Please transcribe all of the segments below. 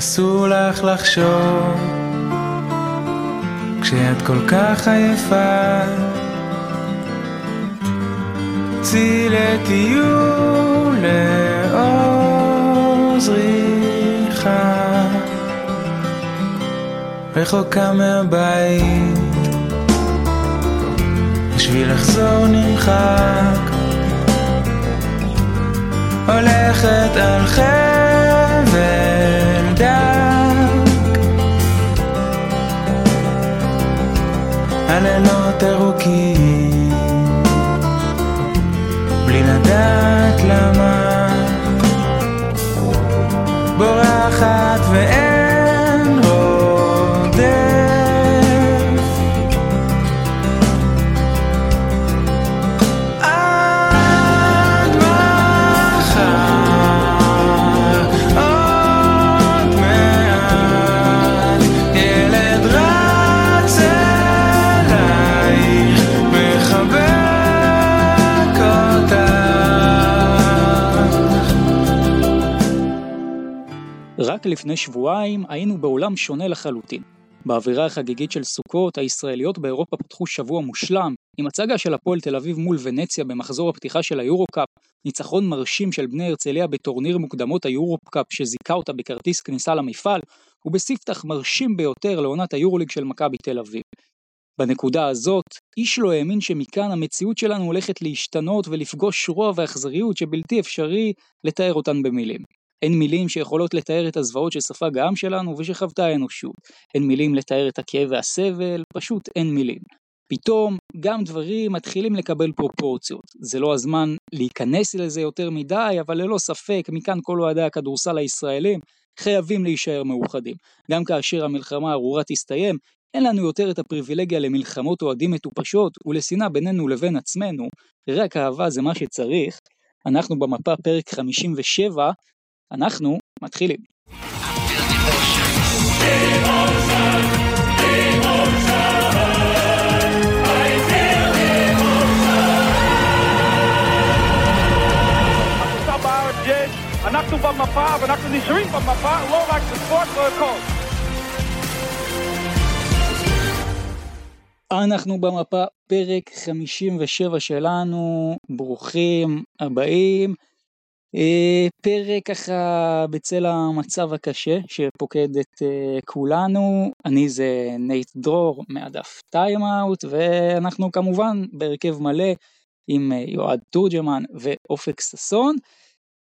אסור לך לחשוב. כשאת כל כך עייפה צאי לטיול לאור זריחה רחוקה מהבית בשביל לחזור נמחק. הולכת על חבל הלילות ארוכים בלי לדעת למה. בורחת ואין רק לפני שבועיים היינו בעולם שונה לחלוטין. באווירה החגיגית של סוכות, הישראליות באירופה פתחו שבוע מושלם, עם הצגה של הפועל תל אביב מול ונציה במחזור הפתיחה של היורו-קאפ, ניצחון מרשים של בני הרצליה בטורניר מוקדמות היורו-קאפ שזיכה אותה בכרטיס כניסה למפעל, ובספתח מרשים ביותר לעונת היורוליג של מכבי תל אביב. בנקודה הזאת, איש לא האמין שמכאן המציאות שלנו הולכת להשתנות ולפגוש רוע ואכזריות שבלתי אפשרי לתאר אותן במילים. אין מילים שיכולות לתאר את הזוועות שספג העם שלנו ושחוותה האנושות. אין מילים לתאר את הכאב והסבל, פשוט אין מילים. פתאום גם דברים מתחילים לקבל פרופורציות. זה לא הזמן להיכנס לזה יותר מדי, אבל ללא ספק, מכאן כל אוהדי הכדורסל הישראלים חייבים להישאר מאוחדים. גם כאשר המלחמה הארורה תסתיים, אין לנו יותר את הפריבילגיה למלחמות אוהדים מטופשות ולשנאה בינינו לבין עצמנו, רק אהבה זה מה שצריך. אנחנו במפה פרק 57, אנחנו מתחילים. אנחנו שם בארץ יש, אנחנו במפה ואנחנו נשארים במפה, לא רק בספורט, לא הכל. אנחנו במפה פרק 57 שלנו, ברוכים הבאים. אה, פרק ככה בצל המצב הקשה שפוקד את אה, כולנו, אני זה נייט דרור מהדף Timeout ואנחנו כמובן בהרכב מלא עם אה, יועד תורג'מן ואופק ששון.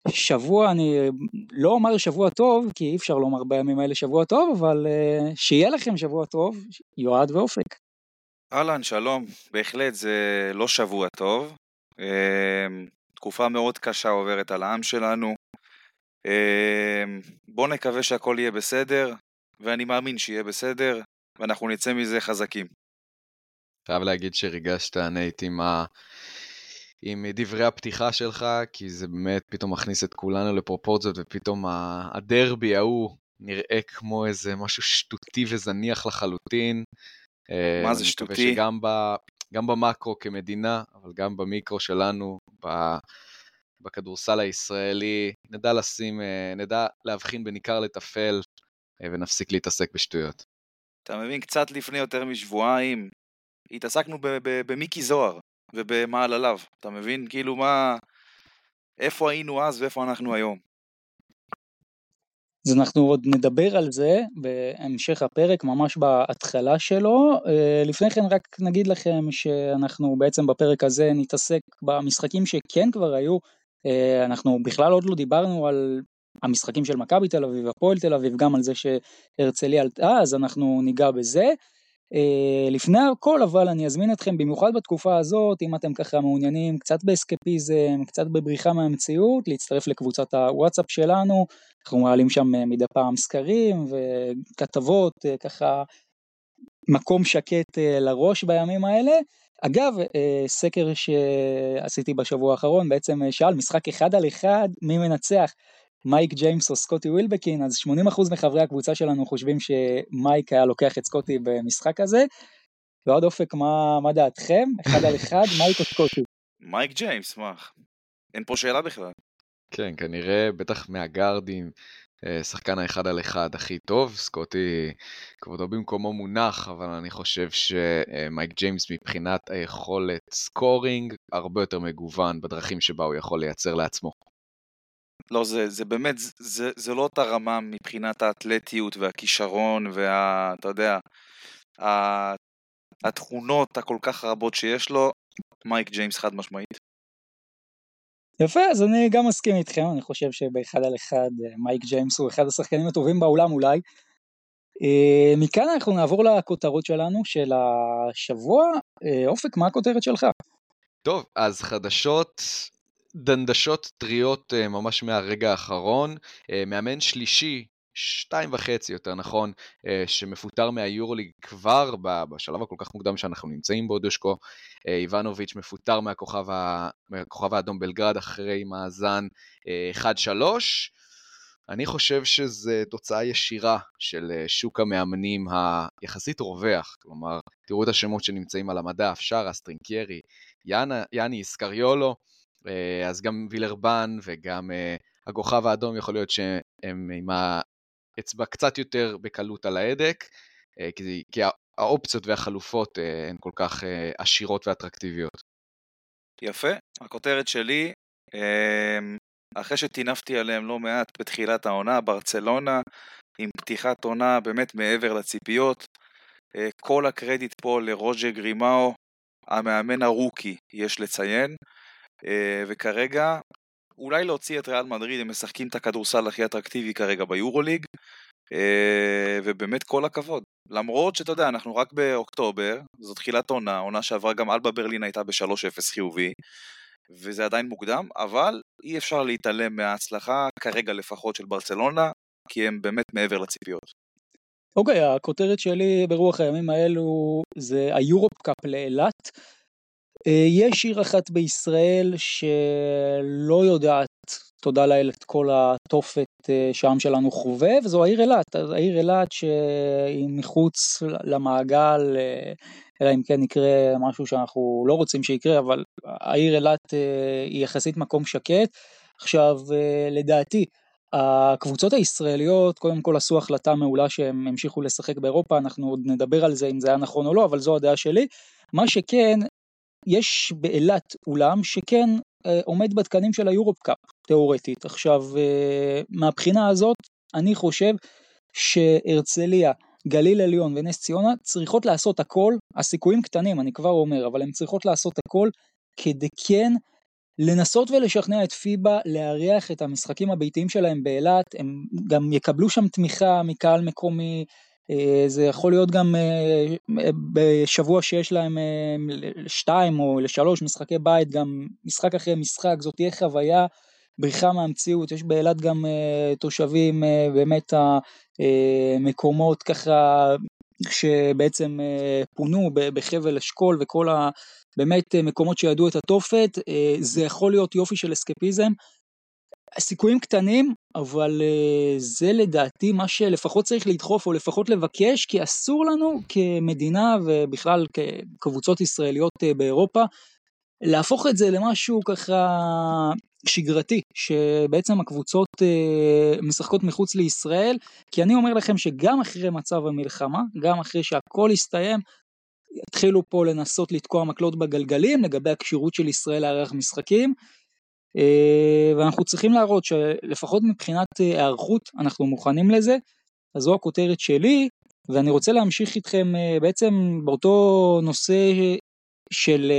שבוע, אני לא אומר שבוע טוב, כי אי אפשר לומר בימים האלה שבוע טוב, אבל שיהיה לכם שבוע טוב, יועד ואופק. אהלן, שלום. בהחלט זה לא שבוע טוב. תקופה מאוד קשה עוברת על העם שלנו. אמ, בואו נקווה שהכל יהיה בסדר, ואני מאמין שיהיה בסדר, ואנחנו נצא מזה חזקים. חייב להגיד שריגשת, נייט, עם, ה... עם דברי הפתיחה שלך, כי זה באמת פתאום מכניס את כולנו לפרופורציות, ופתאום הדרבי ההוא נראה כמו איזה משהו שטותי וזניח לחלוטין. אה, מה זה אני מקווה שטותי? שגם ב... גם במאקרו כמדינה, אבל גם במיקרו שלנו. בכדורסל הישראלי, נדע לשים, אה, נדע להבחין בין עיקר לטפל, אה, ונפסיק להתעסק בשטויות. אתה מבין, קצת לפני יותר משבועיים, התעסקנו במיקי זוהר ובמעלליו. אתה מבין? כאילו מה... איפה היינו אז ואיפה אנחנו היום. אז אנחנו עוד נדבר על זה בהמשך הפרק, ממש בהתחלה שלו. אה, לפני כן רק נגיד לכם שאנחנו בעצם בפרק הזה נתעסק במשחקים שכן כבר היו. אה, אנחנו בכלל עוד לא דיברנו על המשחקים של מכבי תל אביב, הפועל תל אביב, גם על זה שהרצליה עלתה, אז אנחנו ניגע בזה. Uh, לפני הכל אבל אני אזמין אתכם במיוחד בתקופה הזאת אם אתם ככה מעוניינים קצת באסקפיזם קצת בבריחה מהמציאות להצטרף לקבוצת הוואטסאפ שלנו אנחנו מעלים שם uh, מדי פעם סקרים וכתבות uh, ככה מקום שקט לראש בימים האלה. אגב סקר שעשיתי בשבוע האחרון בעצם שאל משחק אחד על אחד מי מנצח מייק ג'יימס או סקוטי ווילבקין, אז 80% מחברי הקבוצה שלנו חושבים שמייק היה לוקח את סקוטי במשחק הזה. יועד אופק, מה, מה דעתכם? אחד על אחד, מייק או סקוטי? מייק ג'יימס, מה? אין פה שאלה בכלל. כן, כנראה, בטח מה guardים, אה, שחקן האחד על אחד הכי טוב, סקוטי כבודו במקומו מונח, אבל אני חושב שמייק ג'יימס מבחינת היכולת scoring הרבה יותר מגוון בדרכים שבה הוא יכול לייצר לעצמו. לא, זה, זה באמת, זה, זה לא אותה רמה מבחינת האתלטיות והכישרון וה... אתה יודע, התכונות הכל כך רבות שיש לו, מייק ג'יימס חד משמעית. יפה, אז אני גם מסכים איתכם, אני חושב שבאחד על אחד אה, מייק ג'יימס הוא אחד השחקנים הטובים בעולם אולי. אה, מכאן אנחנו נעבור לכותרות שלנו של השבוע. אה, אופק, מה הכותרת שלך? טוב, אז חדשות דנדשות טריות ממש מהרגע האחרון. מאמן שלישי שתיים וחצי יותר נכון, אה, שמפוטר מהיורוליג כבר בשלב הכל כך מוקדם שאנחנו נמצאים בו, דושקו. אה, איבנוביץ' מפוטר מהכוכב, ה... מהכוכב האדום בלגרד אחרי מאזן 1-3. אה, אני חושב שזה תוצאה ישירה של שוק המאמנים היחסית רווח, כלומר, תראו את השמות שנמצאים על המדף, שרה, סטרינקיירי, יאני, סקריולו, אז גם וילרבן וגם הכוכב האדום יכול להיות שהם עם אצבע קצת יותר בקלות על ההדק, אה, כי, האופציות והחלופות אה, הן כל כך אה, עשירות ואטרקטיביות. יפה, הכותרת שלי, אחרי שטינפתי עליהם לא מעט בתחילת העונה, ברצלונה, עם פתיחת עונה באמת מעבר לציפיות, כל הקרדיט פה לרוג'ה גרימאו, המאמן הרוקי, יש לציין, וכרגע אולי להוציא את ריאל מדריד, הם משחקים את הכדורסל הכי אטרקטיבי כרגע ביורוליג, אה, ובאמת כל הכבוד. למרות שאתה יודע, אנחנו רק באוקטובר, זו תחילת עונה, עונה שעברה גם אלבה ברלין הייתה ב-3-0 חיובי, וזה עדיין מוקדם, אבל אי אפשר להתעלם מההצלחה, כרגע לפחות, של ברצלונה, כי הם באמת מעבר לציפיות. אוקיי, okay, הכותרת שלי ברוח הימים האלו זה היורופ קאפ לאילת. אה, יש עיר אחת בישראל שלא יודעת, תודה לאל, את כל התופת אה, שהעם שלנו חווה, וזו העיר אילת. העיר אילת שהיא מחוץ למעגל, אה, אלא אם כן יקרה משהו שאנחנו לא רוצים שיקרה, אבל העיר אילת היא יחסית מקום שקט. עכשיו, לדעתי, הקבוצות הישראליות קודם כל עשו החלטה מעולה שהם המשיכו לשחק באירופה, אנחנו עוד נדבר על זה אם זה היה נכון או לא, אבל זו הדעה שלי. מה שכן, יש באילת אולם שכן אה, עומד בתקנים של היורופ קאפ, תאורטית. עכשיו, אה, מהבחינה הזאת, אני חושב שהרצליה, גליל עליון ונס ציונה צריכות לעשות הכל, הסיכויים קטנים, אני כבר אומר, אבל הן צריכות לעשות הכל כדי כן לנסות ולשכנע את פיבה לארח את המשחקים הביתיים שלהם באילת, הם גם יקבלו שם תמיכה מקהל מקומי, זה יכול להיות גם אה, בשבוע שיש להם אה, שתיים או לשלוש משחקי בית, גם משחק אחרי משחק, זאת תהיה חוויה בריחה מהמציאות, יש באילת גם תושבים באמת המקומות ככה שבעצם פונו בחבל אשכול וכל ה... באמת מקומות שידעו את התופת, זה יכול להיות יופי של אסקפיזם. סיכויים קטנים, אבל uh, זה לדעתי מה שלפחות צריך לדחוף או לפחות לבקש, כי אסור לנו כמדינה ובכלל כקבוצות ישראליות uh, באירופה, להפוך את זה למשהו ככה שגרתי, שבעצם הקבוצות uh, משחקות מחוץ לישראל, כי אני אומר לכם שגם אחרי מצב המלחמה, גם אחרי שהכל יסתיים, התחילו פה לנסות לתקוע מקלות בגלגלים לגבי הכשירות של ישראל לארח משחקים. אה, ואנחנו צריכים להראות שלפחות מבחינת אה, היערכות אנחנו מוכנים לזה, אז זו הכותרת שלי, ואני רוצה להמשיך איתכם אה, בעצם באותו נושא של,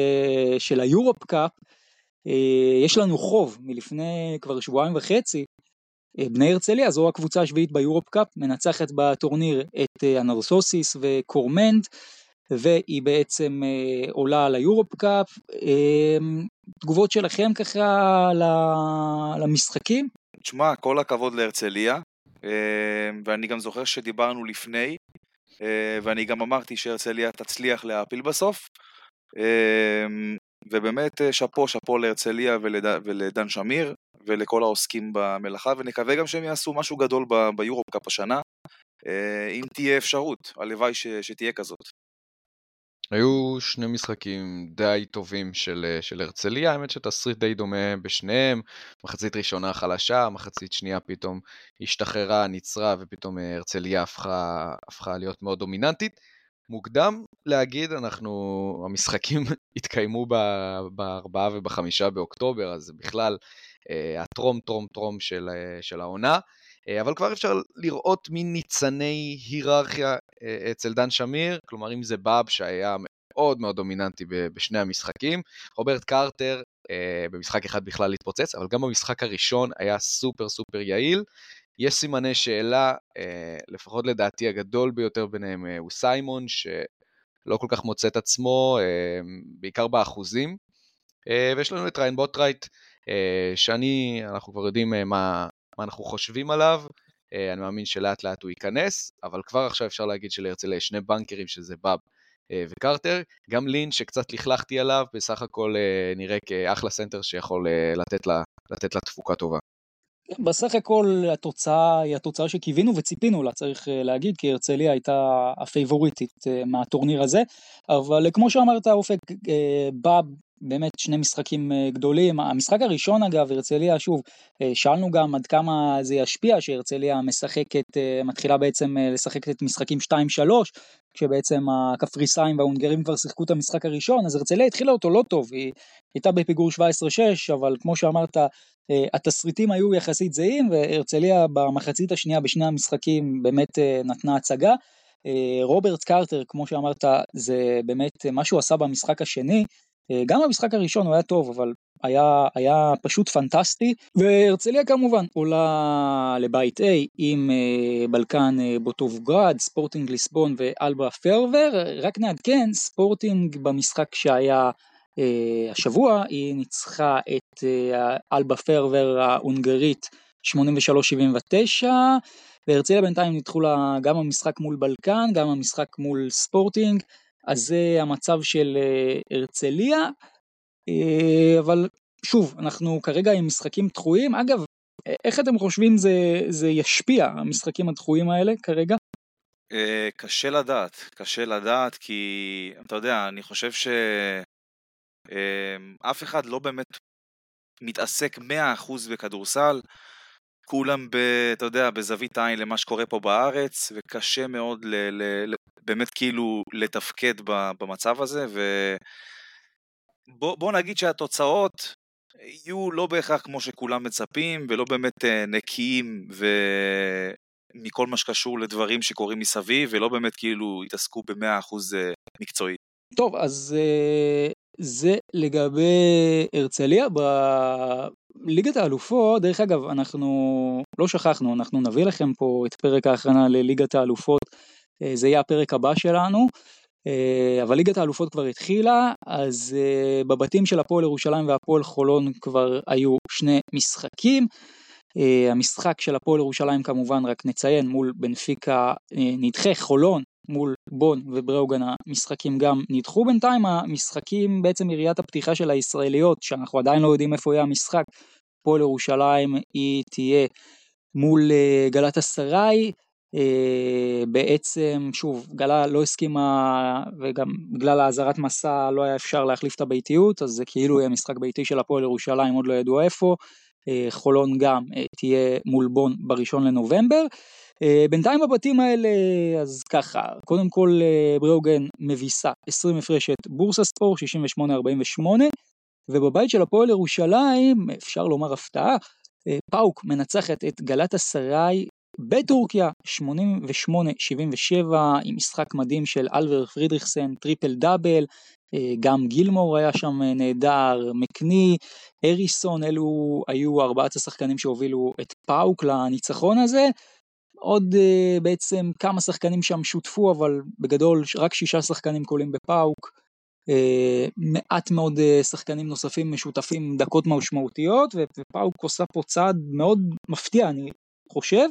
של היורופ קאפ, יש לנו חוב מלפני כבר שבועיים וחצי, בני הרצליה זו הקבוצה השביעית ביורופ קאפ, מנצחת בטורניר את אנרסוסיס וקורמנט, והיא בעצם אה, עולה על היורופ קאפ. אה, תגובות שלכם ככה למשחקים? תשמע, כל הכבוד להרצליה, אה, ואני גם זוכר שדיברנו לפני, אה, ואני גם אמרתי שהרצליה תצליח להעפיל בסוף. אה, ובאמת אה, שאפו, שאפו להרצליה ולד... ולדן שמיר ולכל העוסקים במלאכה, ונקווה גם שהם יעשו משהו גדול ביורופ קאפ השנה, אם תהיה אפשרות, הלוואי ש... שתהיה כזאת. היו שני משחקים די טובים של, אה, של הרצליה, האמת שתסריט די דומה בשניהם, מחצית ראשונה חלשה, מחצית שנייה פתאום השתחררה, ניצרה, ופתאום אה, הרצליה הפכה, הפכה להיות מאוד דומיננטית. מוקדם להגיד, אנחנו, המשחקים התקיימו בארבעה ובחמישה באוקטובר, אז בכלל אה, הטרום טרום טרום של, של העונה. אבל כבר אפשר לראות מין ניצני היררכיה אצל דן שמיר, כלומר אם זה באב שהיה מאוד מאוד דומיננטי בשני המשחקים, רוברט קרטר במשחק אחד בכלל התפוצץ, אבל גם במשחק הראשון היה סופר סופר יעיל. יש סימני שאלה, לפחות לדעתי הגדול ביותר ביניהם הוא סיימון, שלא כל כך מוצא את עצמו, בעיקר באחוזים. ויש לנו את ריין בוטרייט, שאני, אנחנו כבר יודעים מה, מה אנחנו חושבים עליו, אה, אני מאמין שלאט לאט הוא ייכנס, אבל כבר עכשיו אפשר להגיד שלהרצליה יש שני בנקרים שזה באב אה, וקרטר, גם לין שקצת לכלכתי עליו, בסך הכל אה, נראה כאחלה סנטר שיכול לתת לה, לתת לה תפוקה טובה. בסך הכל התוצאה היא התוצאה שקיווינו וציפינו לה, צריך להגיד, כי הרצליה הייתה הפייבוריטית מהטורניר הזה, אבל כמו שאמרת אופק, באב באמת שני משחקים אה, גדולים. המשחק הראשון אגב, הרצליה, שוב, אה, שאלנו גם עד כמה זה ישפיע שהרצליה משחקת, אה, מתחילה בעצם לשחק את משחקים 2-3, כשבעצם הקפריסאים וההונגרים כבר שיחקו את המשחק הראשון, אז הרצליה התחילה אותו לא טוב, היא הייתה בפיגור 17-6, אבל כמו שאמרת, התסריטים היו יחסית זהים, והרצליה במחצית השנייה בשני המשחקים באמת נתנה הצגה. רוברט קרטר, כמו שאמרת, זה באמת מה שהוא עשה במשחק השני, גם במשחק הראשון הוא היה טוב, אבל היה, היה פשוט פנטסטי, והרצליה כמובן עולה לבית A עם uh, בלקן uh, בוטובגרד, ספורטינג ליסבון ואלבה פרבר, רק נעדכן, ספורטינג במשחק שהיה uh, השבוע, היא ניצחה את uh, אלבה פרבר ההונגרית 83-79, והרצליה בינתיים ניתחו לה גם המשחק מול בלקן, גם המשחק מול ספורטינג, אז זה המצב של אה, הרצליה, אה, אבל שוב, אנחנו כרגע עם משחקים דחויים, אגב, איך אתם חושבים זה, זה ישפיע, המשחקים הדחויים האלה כרגע? אה, קשה לדעת, קשה לדעת כי אתה יודע, אני חושב שאף אחד לא באמת מתעסק 100% בכדורסל, כולם, ב, אתה יודע, בזווית עין למה שקורה פה בארץ, וקשה מאוד ל, ל, באמת כאילו לתפקד במצב הזה, ובוא נגיד שהתוצאות יהיו לא בהכרח כמו שכולם מצפים, ולא באמת אה, נקיים ו... מכל מה שקשור לדברים שקורים מסביב, ולא באמת כאילו יתעסקו במאה אחוז אה, מקצועי. טוב, אז אה, זה לגבי הרצליה. בליגת האלופות, דרך אגב, אנחנו לא שכחנו, אנחנו נביא לכם פה את פרק ההכנה לליגת האלופות זה יהיה הפרק הבא שלנו. אה, אבל ליגת האלופות כבר התחילה, אז אה, בבתים של הפועל ירושלים והפועל חולון כבר היו שני משחקים. המשחק של הפועל ירושלים כמובן, רק נציין, מול בנפיקה נדחה, חולון מול בון ובראוגן המשחקים גם נדחו בינתיים, המשחקים בעצם יריית הפתיחה של הישראליות, שאנחנו עדיין לא יודעים איפה יהיה המשחק, הפועל ירושלים היא תהיה מול גלת אסריי, אה, בעצם, שוב, גלה לא הסכימה, וגם בגלל האזהרת מסע לא היה אפשר להחליף את הביתיות, אז זה כאילו יהיה משחק ביתי של הפועל ירושלים, עוד לא ידעו איפה. אה, חולון גם אה, תהיה מול בון בראשון לנובמבר. בינתיים בבתים האלה, אז ככה, קודם כל בראוגן מביסה 20 הפרש בורסה ספור 68-48, ובבית של הפועל ירושלים, אפשר לומר הפתעה, פאוק מנצחת את גלאטסראיי בטורקיה 88-77 עם משחק מדהים של אלבר פרידריקסון, טריפל דאבל, אה, גם גילמור היה שם אה, נהדר, מקני, הריסון, אלו היו ארבעת השחקנים שהובילו את פאוק לניצחון הזה. עוד אה, בעצם כמה שחקנים שם שותפו, אבל בגדול רק שישה שחקנים קולעים בפאוק. מעט מאוד שחקנים נוספים משותפים דקות משמעותיות, ופאוק עושה פה צעד מאוד מפתיע, אני חושב.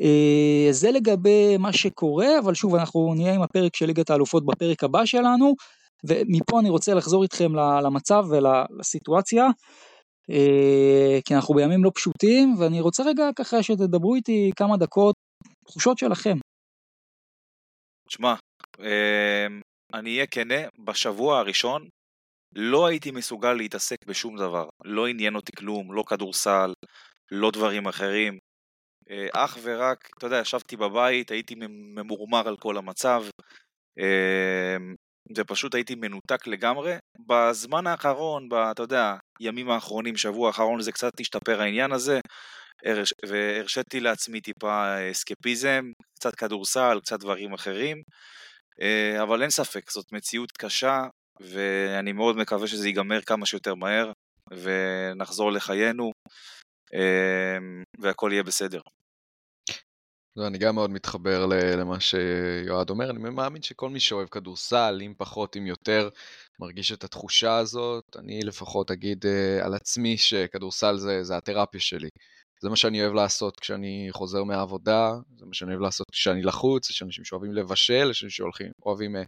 אה, זה לגבי מה שקורה, אבל שוב אנחנו נהיה עם הפרק של ליגת האלופות בפרק הבא שלנו, ומפה אני רוצה לחזור איתכם למצב ולסיטואציה, אה, כי אנחנו בימים לא פשוטים, ואני רוצה רגע ככה שתדברו איתי כמה דקות, תחושות שלכם. תשמע, אה, אני אהיה כנה, בשבוע הראשון לא הייתי מסוגל להתעסק בשום דבר. לא עניין אותי כלום, לא כדורסל, לא דברים אחרים. אה, אך ורק, אתה יודע, ישבתי בבית, הייתי ממורמר על כל המצב, אה, ופשוט הייתי מנותק לגמרי. בזמן האחרון, ב, אתה יודע, ימים האחרונים, שבוע האחרון, זה קצת השתפר העניין הזה, הרש- והרשיתי לעצמי טיפה אסקפיזם, קצת כדורסל, קצת דברים אחרים, אה, אבל אין ספק, זאת מציאות קשה, ואני מאוד מקווה שזה ייגמר כמה שיותר מהר, ונחזור לחיינו, אה, והכל יהיה בסדר. לא, אני גם מאוד מתחבר למה שיועד אומר, אני מאמין שכל מי שאוהב כדורסל, אם פחות אם יותר, מרגיש את התחושה הזאת. אני לפחות אגיד uh, על עצמי שכדורסל זה, זה התרפיה שלי. זה מה שאני אוהב לעשות כשאני חוזר מהעבודה, זה מה שאני אוהב לעשות כשאני לחוץ, יש אנשים שאוהבים לבשל, יש אנשים שאוהבים uh,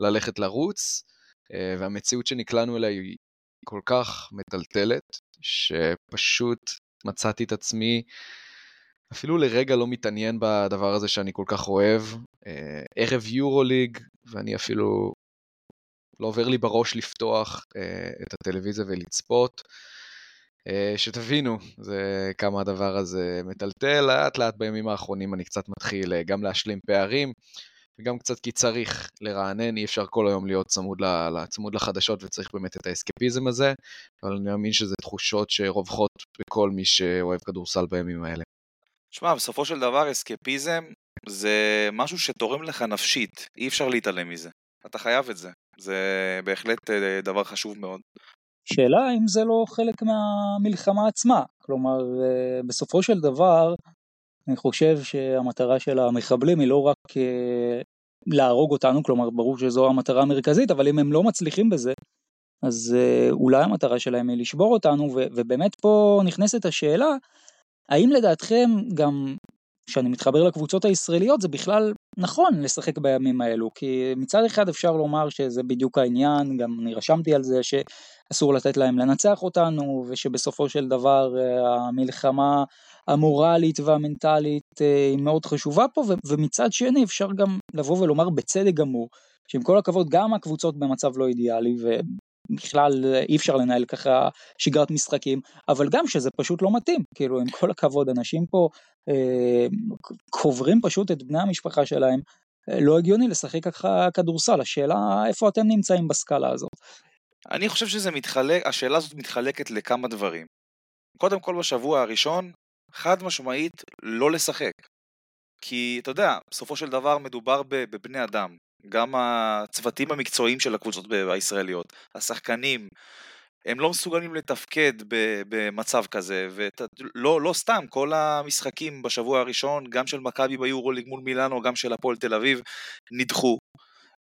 ללכת לרוץ, uh, והמציאות שנקלענו אליה היא כל כך מטלטלת, שפשוט מצאתי את עצמי אפילו לרגע לא מתעניין בדבר הזה שאני כל כך אוהב. אה, ערב יורוליג, ואני אפילו לא עובר לי בראש לפתוח אה, את הטלוויזיה ולצפות. אה, שתבינו, זה כמה הדבר הזה מטלטל, לאט לאט בימים האחרונים אני קצת מתחיל אה, גם להשלים פערים, וגם קצת כי צריך לרענן, אי אפשר כל היום להיות צמוד, ל, צמוד לחדשות וצריך באמת את האסקפיזם הזה, אבל אני מאמין שזה תחושות שרווחות בכל מי שאוהב כדורסל בימים האלה. שמע, בסופו של דבר אסקפיזם זה משהו שתורם לך נפשית, אי אפשר להתעלם מזה. אתה חייב את זה. זה בהחלט אה, דבר חשוב מאוד. שאלה אם זה לא חלק מהמלחמה עצמה. כלומר, אה, בסופו של דבר, אני חושב שהמטרה של המחבלים היא לא רק אה, להרוג אותנו, כלומר, ברור שזו המטרה המרכזית, אבל אם הם לא מצליחים בזה, אז אולי המטרה שלהם היא לשבור אותנו, ובאמת פה נכנסת השאלה, האם לדעתכם גם כשאני מתחבר לקבוצות הישראליות זה בכלל נכון לשחק בימים האלו? כי מצד אחד אפשר לומר שזה בדיוק העניין גם אני רשמתי על זה שאסור לתת להם לנצח אותנו ושבסופו של דבר אה, המלחמה המורלית והמנטלית אה, היא מאוד חשובה פה ומצד שני אפשר גם לבוא ולומר בצדק גמור שעם כל הכבוד גם הקבוצות במצב לא אידיאלי בכלל אי אפשר לנהל ככה שגרת משחקים, אבל גם שזה פשוט לא מתאים, כאילו עם כל הכבוד, אנשים פה אה, קוברים פשוט את בני המשפחה שלהם, אה, לא הגיוני לשחק ככה כדורסל, השאלה איפה אתם נמצאים בסקאלה הזאת. אני חושב שזה מתחלק, השאלה הזאת מתחלקת לכמה דברים. קודם כל בשבוע הראשון, חד משמעית לא לשחק. כי אתה יודע, בסופו של דבר מדובר בבני אדם. גם הצוותים המקצועיים של הקבוצות הישראליות, השחקנים, הם לא מסוגלים לתפקד במצב כזה, ולא לא סתם, כל המשחקים בשבוע הראשון, גם של מכבי ביורוליג מול מילאנו, גם של הפועל תל אביב, נדחו.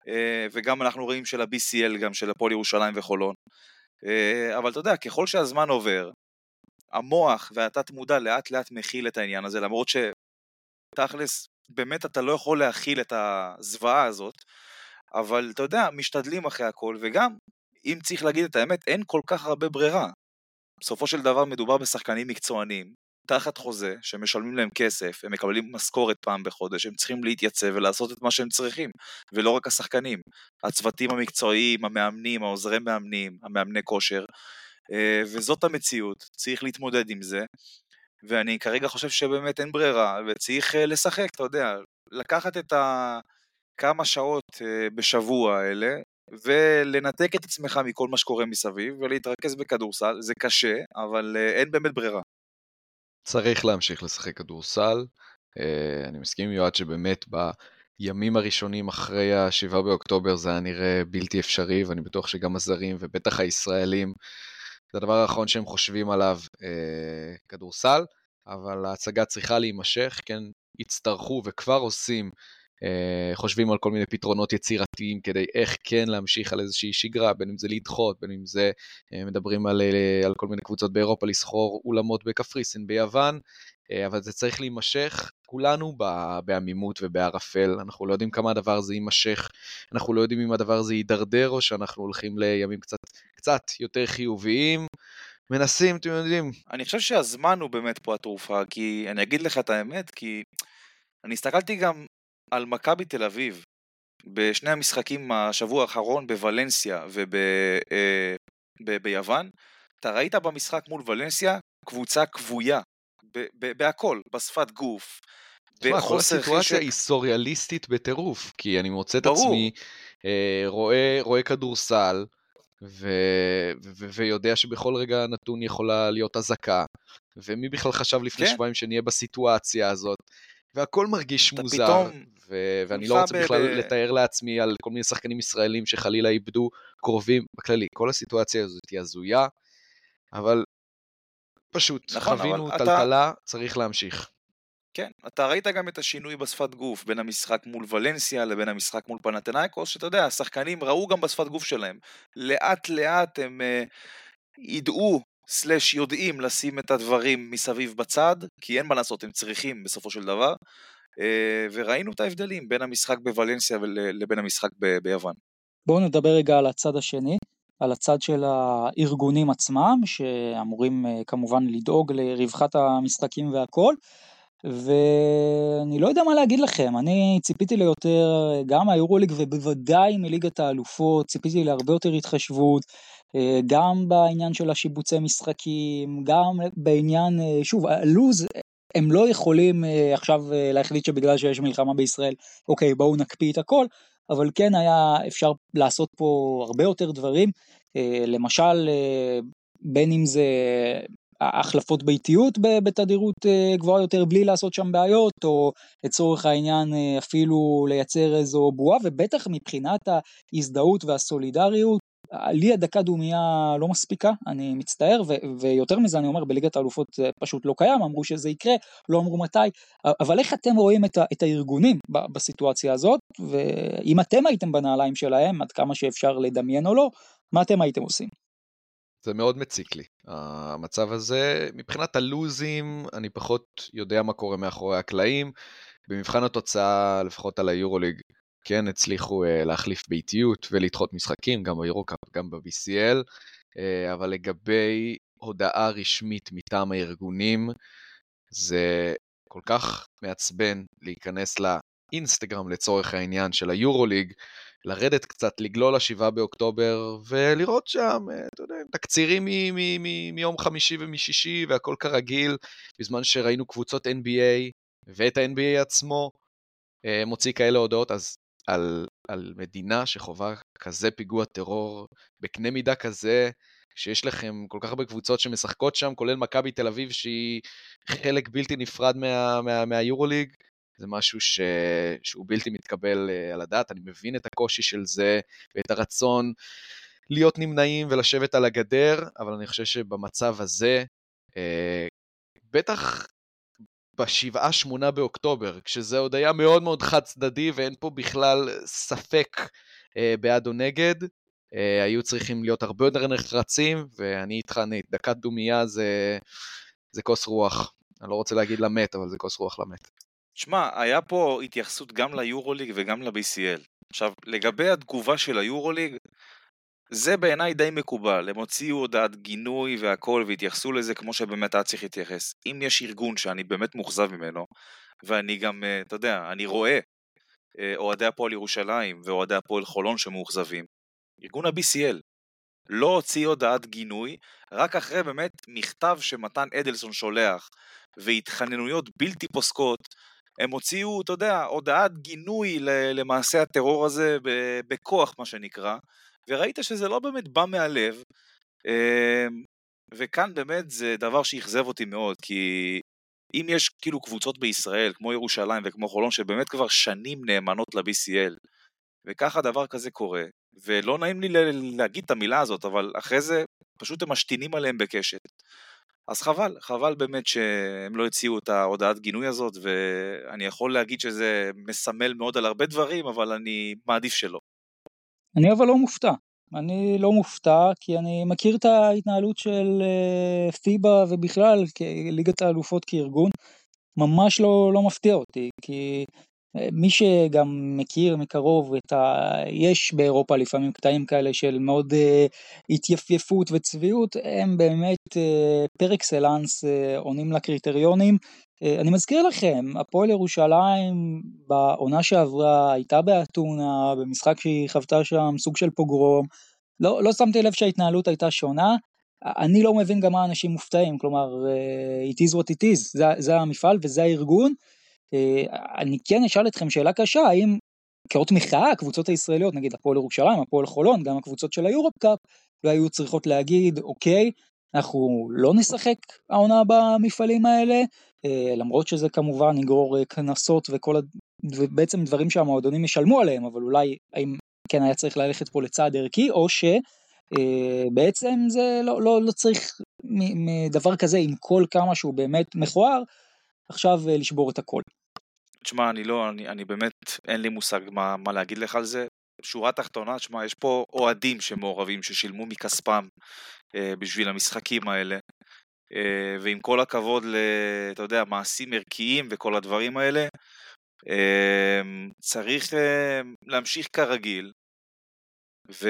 אה, וגם אנחנו רואים של ה-BCL, גם של הפועל ירושלים וחולון. אה, אבל אתה יודע, ככל שהזמן עובר, המוח והתת מודע לאט לאט מכיל את העניין הזה, למרות שתכלס באמת אתה לא יכול להכיל את הזוועה הזאת, אבל אתה יודע, משתדלים אחרי הכל, וגם, אם צריך להגיד את האמת, אין כל כך הרבה ברירה. בסופו של דבר מדובר בשחקנים מקצוענים, תחת חוזה, שמשלמים להם כסף, הם מקבלים משכורת פעם בחודש, הם צריכים להתייצב ולעשות את מה שהם צריכים, ולא רק השחקנים, הצוותים המקצועיים, המאמנים, העוזרי מאמנים, המאמני כושר, אה, וזאת המציאות, צריך להתמודד עם זה, ואני כרגע חושב שבאמת אין ברירה, וצריך אה, לשחק, אתה יודע, לקחת את הכמה שעות אה, בשבוע האלה, ולנתק את עצמך מכל מה שקורה מסביב, ולהתרכז בכדורסל, זה קשה, אבל אה, אין באמת ברירה. צריך להמשיך לשחק כדורסל. אני מסכים עם יועד שבאמת בימים הראשונים אחרי ה-7 באוקטובר זה היה נראה בלתי אפשרי, ואני בטוח שגם הזרים ובטח הישראלים זה הדבר האחרון שהם חושבים עליו אה, כדורסל, אבל ההצגה צריכה להימשך, כן, יצטרכו וכבר עושים, אה, חושבים על כל מיני פתרונות יצירתיים כדי איך כן להמשיך על איזושהי שגרה, בין אם זה לדחות, בין אם זה אה, מדברים על, אה, על כל מיני קבוצות באירופה לסחור אולמות בקפריסין, ביוון, אה, אבל זה צריך להימשך, כולנו בעמימות ובערפל, אנחנו לא יודעים כמה הדבר הזה יימשך, אנחנו לא יודעים אם הדבר הזה יידרדר או שאנחנו הולכים לימים קצת, קצת יותר חיוביים. מנסים, אתם יודעים. אני חושב שהזמן הוא באמת פה התרופה, כי אני אגיד לך את האמת, כי אני הסתכלתי גם על מכבי תל אביב, בשני המשחקים השבוע האחרון בוולנסיה וביוון, אתה ראית במשחק מול ולנסיה קבוצה כבויה, בהכל, בשפת גוף, תשמע, כל הסיטואציה היא סוריאליסטית בטירוף, כי אני מוצא את עצמי אה, רואה, רואה כדורסל, ו, ו, ויודע שבכל רגע נתון יכולה להיות אזעקה, ומי בכלל חשב לפני כן. שבועיים שנהיה בסיטואציה הזאת, והכל מרגיש מוזר, פתאום... ו- ואני לא רוצה ב- בכלל ב- לתאר לעצמי על כל מיני שחקנים ישראלים שחלילה איבדו קרובים, בכללי, כל הסיטואציה הזאת היא הזויה, אבל פשוט נכון, חווינו טלטלה, אתה... צריך להמשיך. כן, אתה ראית גם את השינוי בשפת גוף בין המשחק מול ולנסיה לבין המשחק מול פנתנאיקוס, שאתה יודע, השחקנים ראו גם בשפת גוף שלהם. לאט לאט הם uh, ידעו, סלאש יודעים לשים את הדברים מסביב בצד, כי אין מה לעשות, הם צריכים בסופו של דבר. Uh, וראינו את ההבדלים בין המשחק בוולנסיה לבין המשחק ב- ביוון. בואו נדבר רגע על הצד השני. על הצד של הארגונים עצמם, שאמורים אה, כמובן לדאוג לרווחת המשחקים והכל. ואני לא יודע מה להגיד לכם, אני ציפיתי ליותר גם מהיורוליג ובוודאי מליגת האלופות, ציפיתי להרבה יותר התחשבות, אה, גם בעניין של השיבוצי משחקים, גם בעניין, אה, שוב, הלוז, הם לא יכולים עכשיו להחליט שבגלל שיש מלחמה בישראל, אוקיי, בואו נקפיא את הכל, אבל כן היה אפשר לעשות פה הרבה יותר דברים, אה, למשל אה, בין אם זה החלפות ביתיות בתדירות אה, גבוהה יותר בלי לעשות שם בעיות, או לצורך העניין אפילו לייצר איזו בועה, ובטח מבחינת ההזדהות והסולידריות, לי הדקה דומייה לא מספיקה, אני מצטער, ו- ויותר מזה אני אומר, בליגת האלופות זה פשוט לא קיים, אמרו שזה יקרה, לא אמרו מתי, אבל איך אתם רואים את, ה- את הארגונים ב- בסיטואציה הזאת, ואם אתם הייתם בנעליים שלהם, עד כמה שאפשר לדמיין או לא, מה אתם הייתם עושים? זה מאוד מציק לי, המצב הזה. מבחינת הלוזים, אני פחות יודע מה קורה מאחורי הקלעים. במבחן התוצאה, לפחות על היורוליג, כן הצליחו uh, להחליף ביתיות ולדחות משחקים, גם ביורוקאפ, גם ב-BCL, uh, אה, אבל לגבי הודעה רשמית מטעם הארגונים, זה כל כך מעצבן להיכנס לאינסטגרם לצורך העניין של היורוליג, לרדת קצת, לגלול לשבעה באוקטובר, ולראות שם, אה, אתה יודע, תקצירים מיום חמישי ומשישי והכל כרגיל, בזמן שראינו קבוצות NBA ואת ה-NBA עצמו מוציא כאלה הודעות, אז על, על מדינה שחווה כזה פיגוע טרור בקנה מידה כזה, שיש לכם כל כך הרבה קבוצות שמשחקות שם, כולל מכבי תל אביב שהיא חלק בלתי נפרד מה, מה, מהיורוליג, זה משהו ש... שהוא בלתי מתקבל uh, על הדעת, אני מבין את הקושי של זה ואת הרצון להיות נמנעים ולשבת על הגדר, אבל אני חושב שבמצב הזה, uh, בטח בשבעה שמונה באוקטובר, כשזה עוד היה מאוד מאוד חד צדדי ואין פה בכלל ספק אה, בעד או נגד. אה, היו צריכים להיות הרבה יותר נחרצים, ואני איתך נייט, דקת דומייה זה, זה כוס רוח. אני לא רוצה להגיד למת, אבל זה כוס רוח למת. שמע, היה פה התייחסות גם ליורוליג וגם ל-BCL. עכשיו, לגבי התגובה של היורוליג, זה בעיניי די מקובל, הם הוציאו הודעת גינוי והכל והתייחסו לזה כמו שבאמת היה צריך להתייחס. אם יש ארגון שאני באמת מאוכזב ממנו, ואני גם, אה, אתה יודע, אני רואה אה, אוהדי הפועל ירושלים ואוהדי הפועל חולון שמאוכזבים, ארגון ה-BCL לא הוציא הודעת גינוי, רק אחרי באמת מכתב שמתן אדלסון שולח והתחננויות בלתי פוסקות, הם הוציאו, אתה יודע, הודעת גינוי למעשה הטרור הזה בכוח, מה שנקרא, וראית שזה לא באמת בא מהלב, אמ, וכאן באמת זה דבר שאכזב אותי מאוד, כי אם יש כאילו קבוצות בישראל, כמו ירושלים וכמו חולון, שבאמת כבר שנים נאמנות ל-BCL, וככה דבר כזה קורה, ולא נעים לי להגיד את המילה הזאת, אבל אחרי זה פשוט הם משתינים עליהם בקשת. אז חבל, חבל באמת שהם לא הציעו את ההודעת גינוי הזאת, ואני יכול להגיד שזה מסמל מאוד על הרבה דברים, אבל אני מעדיף שלא. אני אבל לא מופתע. אני לא מופתע, כי אני מכיר את ההתנהלות של אה, פיבה ובכלל, ליגת האלופות כארגון, ממש לא, לא מפתיע אותי, כי מי שגם מכיר מקרוב את ה... יש באירופה לפעמים קטעים כאלה של מאוד uh, התייפייפות וצביעות, הם באמת uh, פר אקסלנס uh, עונים לקריטריונים, אה, אני מזכיר לכם, הפועל ירושלים בעונה שעברה הייתה באתונה, במשחק שהיא חוותה שם סוג של פוגרום. לא, לא שמתי לב שההתנהלות הייתה שונה. אני לא מבין גם מה אנשים מופתעים, כלומר, אה, it is what it is, זה, זה המפעל וזה הארגון. אה, אני כן אשאל אתכם שאלה קשה, האם כאות מחאה, הקבוצות הישראליות, נגיד הפועל ירושלים, הפועל חולון, גם הקבוצות של היורופ קאפ, לא היו צריכות להגיד, אוקיי, אנחנו לא נשחק העונה במפעלים האלה, אה, למרות שזה כמובן יגרור קנסות וכל, ה... ובעצם דברים שהמועדונים ישלמו עליהם, אבל אולי האם כן היה צריך ללכת פה לצעד ערכי, או שבעצם זה לא, לא, לא צריך מדבר כזה עם כל כמה שהוא באמת מכוער, עכשיו לשבור את הכל. תשמע, אני לא, אני, אני באמת, אין לי מושג מה, מה להגיד לך על זה. שורה תחתונה, תשמע, יש פה אוהדים שמעורבים, ששילמו מכספם אה, בשביל המשחקים האלה. אה, ועם כל הכבוד ל... אתה יודע, מעשים ערכיים וכל הדברים האלה, אה, צריך אה, להמשיך כרגיל, ו...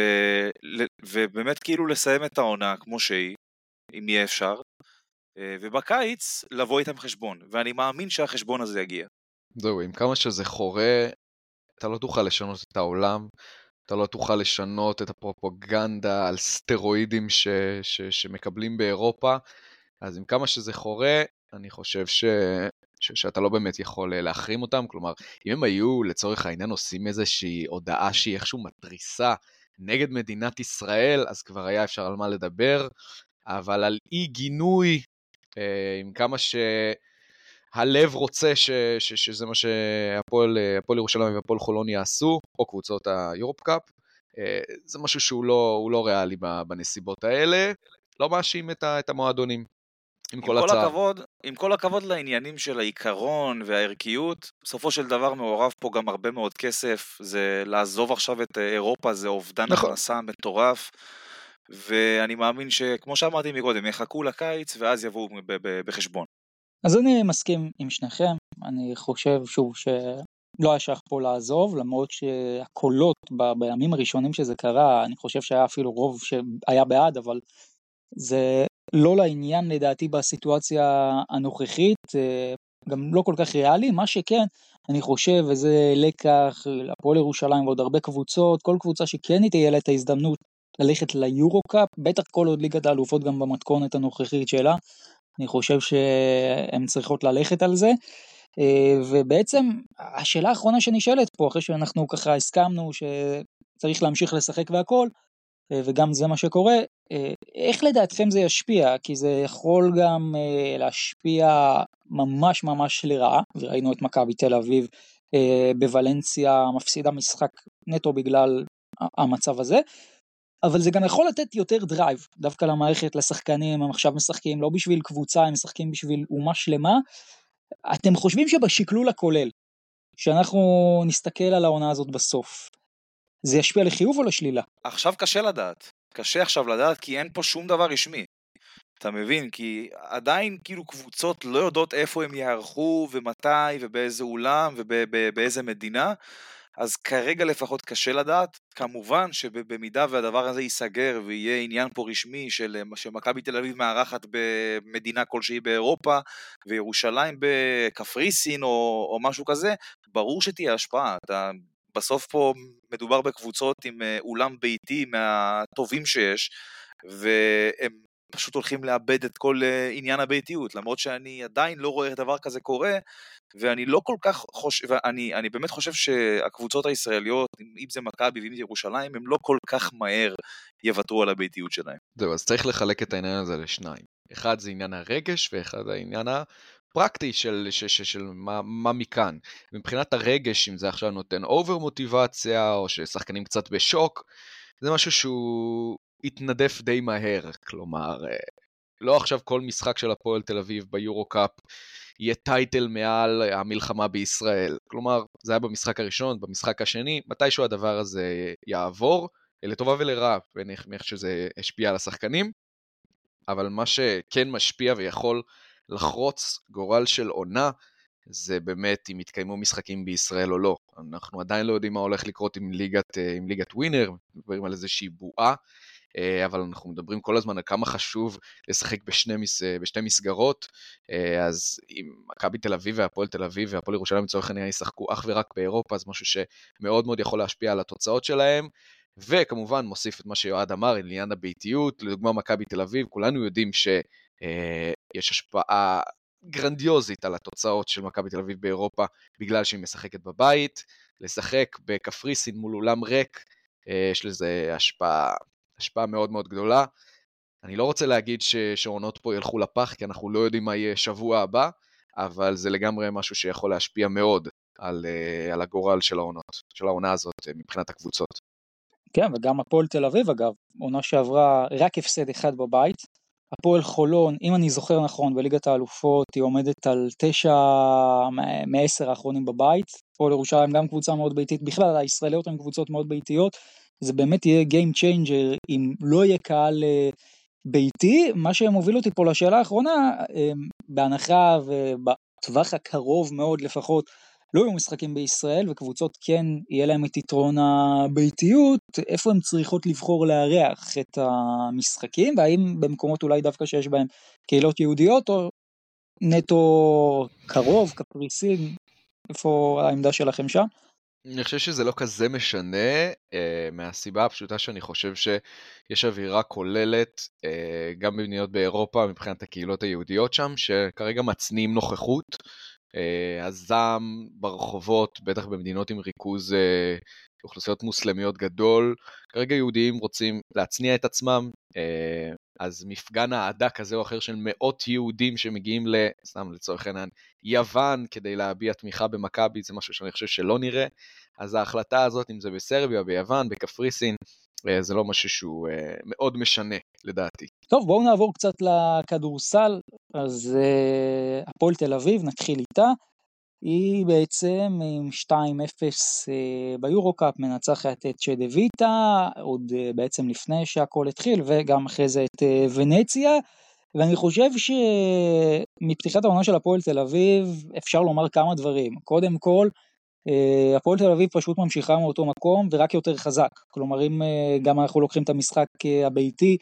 ובאמת כאילו לסיים את העונה כמו שהיא, אם יהיה אפשר, אה, ובקיץ לבוא איתם חשבון, ואני מאמין שהחשבון הזה יגיע. זהו, עם כמה שזה חורה, אתה לא תוכל לשנות את העולם, אתה לא תוכל לשנות את הפרופגנדה על סטרואידים ש, ש, שמקבלים באירופה, אז עם כמה שזה חורה, אני חושב ש, ש, שאתה לא באמת יכול אה, להחרים אותם, כלומר, אם הם היו לצורך העניין עושים איזושהי הודעה שהיא איכשהו מתריסה נגד מדינת ישראל, אז כבר היה אפשר על מה לדבר, אבל על אי גינוי, אה, עם כמה ש... הלב רוצה ש, ש, שזה מה שהפועל ירושלים והפועל חולון יעשו, או קבוצות היורופ קאפ. אה, זה משהו שהוא לא, לא ריאלי בנסיבות האלה. לא מאשים את, את המועדונים. עם, עם כל, כל הכבוד, עם כל הכבוד לעניינים של העיקרון והערכיות, בסופו של דבר מעורב פה גם הרבה מאוד כסף, זה לעזוב עכשיו את אירופה זה אובדן נכון. הכנסה מטורף, ואני מאמין שכמו שאמרתי מקודם, יחכו לקיץ ואז יבואו בחשבון. אז אני מסכים עם שניכם, אני חושב שוב שלא היה שייך פה לעזוב, למרות שהקולות ב- בימים הראשונים שזה קרה, אני חושב שהיה אפילו רוב שהיה בעד, אבל זה לא לעניין לדעתי בסיטואציה הנוכחית, אה, גם לא כל כך ריאלי, מה שכן, אני חושב, וזה לקח להפועל ירושלים ועוד הרבה קבוצות, כל קבוצה שכן תהיה לה את ההזדמנות ללכת ליורו קאפ, בטח כל עוד ליגת האלופות גם במתכונת הנוכחית שלה, אני חושב שהן צריכות ללכת על זה. אה, ובעצם השאלה האחרונה שנשאלת פה, אחרי שאנחנו ככה הסכמנו שצריך להמשיך לשחק והכל, אה, וגם זה מה שקורה, אה, איך לדעתכם זה ישפיע? כי זה יכול גם להשפיע ממש ממש לרעה, וראינו את מכבי תל אביב בוולנסיה מפסידה משחק נטו בגלל המצב הזה, אבל זה גם יכול לתת יותר drive, דווקא למערכת, לשחקנים, הם עכשיו משחקים לא בשביל קבוצה, הם משחקים בשביל אומה שלמה. אתם חושבים שבשקלול הכולל, שאנחנו נסתכל על העונה הזאת בסוף, זה ישפיע לחיוב או לשלילה? עכשיו קשה לדעת. קשה עכשיו לדעת כי אין פה שום דבר רשמי. אתה מבין? כי עדיין כאילו קבוצות לא יודעות איפה הם יערכו ומתי ובאיזה אולם ובאיזה מדינה. אז כרגע לפחות קשה לדעת. כמובן שבמידה והדבר הזה ייסגר ויהיה עניין פה רשמי של שמכבי תל אביב מארחת במדינה כלשהי באירופה וירושלים בקפריסין או, או משהו כזה, ברור שתהיה השפעה. אתה, בסוף פה מדובר בקבוצות עם אה, אולם ביתי מהטובים שיש, והם פשוט הולכים לאבד את כל אה, עניין הביתיות, למרות שאני עדיין לא רואה דבר כזה קורה, ואני לא כל כך חושב, ואני אני באמת חושב שהקבוצות הישראליות, אם זה מכבי ואם זה ירושלים, הם לא כל כך מהר יוותרו על הביתיות שלהם. זהו, אז צריך לחלק את העניין הזה לשניים. אחד זה עניין הרגש, ואחד העניין הפרקטי של, של, של, של מה, מה מכאן. מבחינת הרגש, אם זה עכשיו נותן over מוטיבציה, או ששחקנים קצת בשוק, זה משהו שהוא התנדף די מהר, כלומר, אה, לא עכשיו כל משחק של הפועל תל אביב ביורו קאפ יהיה title מעל המלחמה בישראל. כלומר, זה היה במשחק הראשון, במשחק השני, מתישהו הדבר הזה יעבור, לטובה ולרעה, ואיך שזה השפיע על השחקנים, אבל מה שכן משפיע ויכול לחרוץ גורל של עונה, זה באמת אם יתקיימו משחקים בישראל או לא. אנחנו עדיין לא יודעים מה הולך לקרות עם ליגת, עם ליגת ווינר, מדברים על איזושהי בועה. אה, אבל אנחנו מדברים כל הזמן על כמה חשוב לשחק בשני, מס, אה, בשתי מסגרות, אה, אז אם מכבי תל אביב והפועל תל אביב והפועל ירושלים לצורך העניין ישחקו אך ורק באירופה, זה משהו שמאוד מאוד יכול להשפיע על התוצאות שלהם. וכמובן מוסיף את מה שיועד אמר, עניין הביתיות, לדוגמה מכבי תל אביב, כולנו יודעים שיש השפעה גרנדיוזית על התוצאות של מכבי תל אביב באירופה בגלל שהיא משחקת בבית, לשחק בקפריסין מול אולם ריק, יש לזה השפעה השפעה מאוד מאוד גדולה. אני לא רוצה להגיד שעונות פה ילכו לפח, כי אנחנו לא יודעים מה יהיה שבוע הבא, אבל זה לגמרי משהו שיכול להשפיע מאוד על, אה, על הגורל של העונות, של העונה הזאת אה, מבחינת הקבוצות. כן, וגם הפועל תל אביב אגב, עונה שעברה רק הפסד אחד בבית. הפועל חולון, אם אני זוכר נכון, בליגת האלופות היא עומדת על תשע מעשר האחרונים בבית. הפועל ירושלים גם קבוצה מאוד ביתית, בכלל הישראליות הן קבוצות מאוד ביתיות. זה באמת יהיה Game Changer אם לא יהיה קהל אה, ביתי. מה שמוביל אותי פה לשאלה האחרונה, אה, בהנחה ובטווח הקרוב מאוד לפחות, לא יהיו משחקים בישראל וקבוצות כן יהיה להם את יתרון הביתיות, איפה הן צריכות לבחור לארח את המשחקים והאם במקומות אולי דווקא שיש בהם קהילות יהודיות או נטו קרוב, קפריסין, איפה העמדה שלכם שם? אני חושב שזה לא כזה משנה, uh, מהסיבה הפשוטה שאני חושב שיש אווירה כוללת, uh, גם במדינות באירופה, מבחינת הקהילות היהודיות שם, שכרגע מצניעים נוכחות. Uh, הזעם ברחובות, בטח במדינות עם ריכוז אוכלוסיות מוסלמיות גדול, כרגע יהודים רוצים להצניע את עצמם, אז מפגן אהדה כזה או אחר של מאות יהודים שמגיעים, סתם לצורך העניין, יוון כדי להביע תמיכה במכבי, זה משהו שאני חושב שלא נראה. אז ההחלטה הזאת, אם זה בסרביה, ביוון, בקפריסין, אה, זה לא משהו שהוא אה, מאוד משנה, לדעתי. טוב, בואו נעבור קצת לכדורסל. אז uh, הפועל תל אביב, נתחיל איתה. היא בעצם עם 2-0 uh, ביורו-קאפ מנצחת את צ'דה ויטה, עוד uh, בעצם לפני שהכל התחיל, וגם אחרי זה את uh, ונציה. ואני חושב שמפתיחת העונה של הפועל תל אביב אפשר לומר כמה דברים. קודם כל, אה, הפועל תל אביב פשוט ממשיכה מאותו מקום ורק יותר חזק. כלומר, אם אה, גם אנחנו לוקחים את המשחק אה, הביתי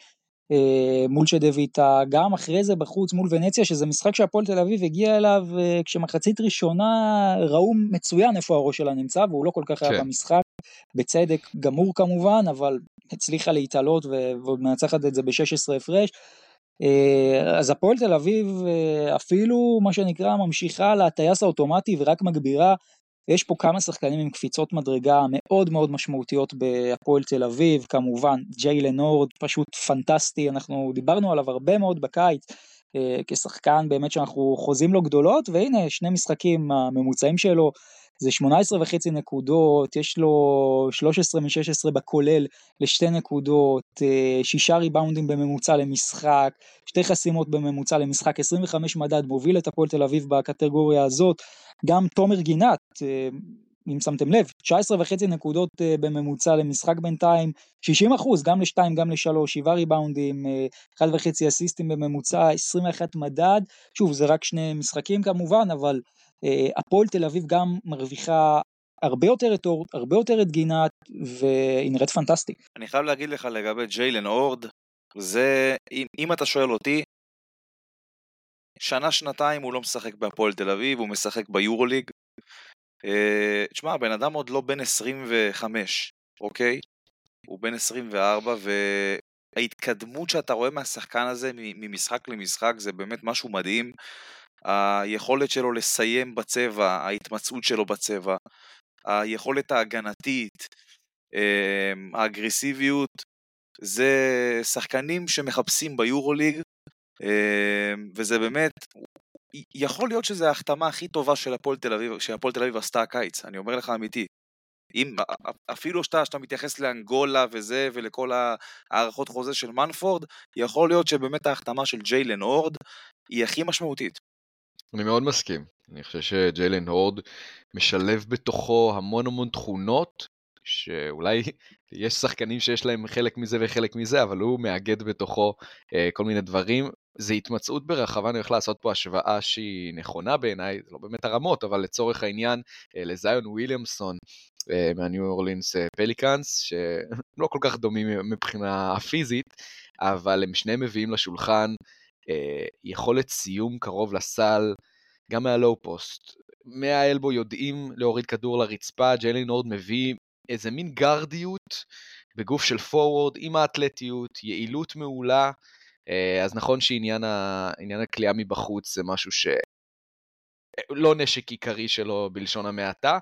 מול שדוויטה, גם אחרי זה בחוץ מול ונציה, שזה משחק שהפועל תל אביב הגיע אליו כשמחצית ראשונה ראו מצוין איפה הראש שלה נמצא, והוא לא כל כך כן. היה במשחק, בצדק גמור כמובן, אבל הצליחה להתעלות ומנצחת את זה ב-16 הפרש. אה, אז הפועל תל אביב אה, אפילו מה שנקרא ממשיכה לטייס האוטומטי ורק מגבירה. יש פה כמה שחקנים עם קפיצות מדרגה מאוד מאוד משמעותיות בהפועל תל אביב, כמובן ג'יילן הורד פשוט פנטסטי, אנחנו דיברנו עליו הרבה מאוד בקיץ. אה, כשחקן באמת שאנחנו חוזים לו גדולות והנה שני משחקים הממוצעים שלו זה 18 וחצי נקודות, יש לו 13 מ-16 בכולל לשתי נקודות, אה, שישה ריבאונדים בממוצע למשחק, שתי חסימות בממוצע למשחק, 25 מדד, מוביל את הפועל תל אביב בקטגוריה הזאת, גם תומר גינת, אה, אם שמתם לב, 19 וחצי נקודות אה, בממוצע למשחק בינתיים, 60 אחוז, גם לשתיים, גם לשלוש, שבעה ריבאונדים, אחד וחצי אסיסטים בממוצע, 21 מדד, שוב זה רק שני משחקים כמובן, אבל הפועל תל אביב גם מרוויחה הרבה יותר את אורד, הרבה יותר את גינת, והיא נראית פנטסטי. אני חייב להגיד לך לגבי ג'יילן אורד, זה, אם, אם אתה שואל אותי, שנה שנתיים הוא לא משחק בהפועל תל אביב, הוא משחק ביורוליג. אה, תשמע, הבן אדם עוד לא בן 25, אוקיי? הוא בן 24, וההתקדמות שאתה רואה מהשחקן הזה ממשחק למשחק זה באמת משהו מדהים. היכולת שלו לסיים בצבע, ההתמצאות שלו בצבע, היכולת ההגנתית, אמ, האגרסיביות, זה שחקנים שמחפשים ביורוליג, אמ, וזה באמת, יכול להיות שזו ההחתמה הכי טובה של הפועל תל אביב, שהפועל תל אביב עשתה הקיץ, אני אומר לך אמיתי. אם, אפילו שאתה, שאתה מתייחס לאנגולה וזה, ולכל הערכות חוזה של מנפורד, יכול להיות שבאמת ההחתמה של ג'יילן אורד היא הכי משמעותית. אני מאוד מסכים. אני חושב שג'יילן הורד משלב בתוכו המון המון תכונות, שאולי יש שחקנים שיש להם חלק מזה וחלק מזה, אבל הוא מאגד בתוכו אה, כל מיני דברים. זה התמצאות ברחבה, אני הולך לעשות פה השוואה שהיא נכונה בעיניי, זה לא באמת הרמות, אבל לצורך העניין, אה, לזיון וויליאמסון, אה, מהניו אורלינס אה, פליקאנס, שלא כל כך דומים מבחינה פיזית, אבל הם שניהם מביאים לשולחן יכולת סיום קרוב לסל, גם מהלואו פוסט. מהאלבו יודעים להוריד כדור לרצפה, ג'יילן הורד מביא איזה מין גרדיות בגוף של פורוורד עם האתלטיות, יעילות מעולה. אז נכון שעניין הכלייה מבחוץ זה משהו ש... לא נשק עיקרי שלו בלשון המעטה,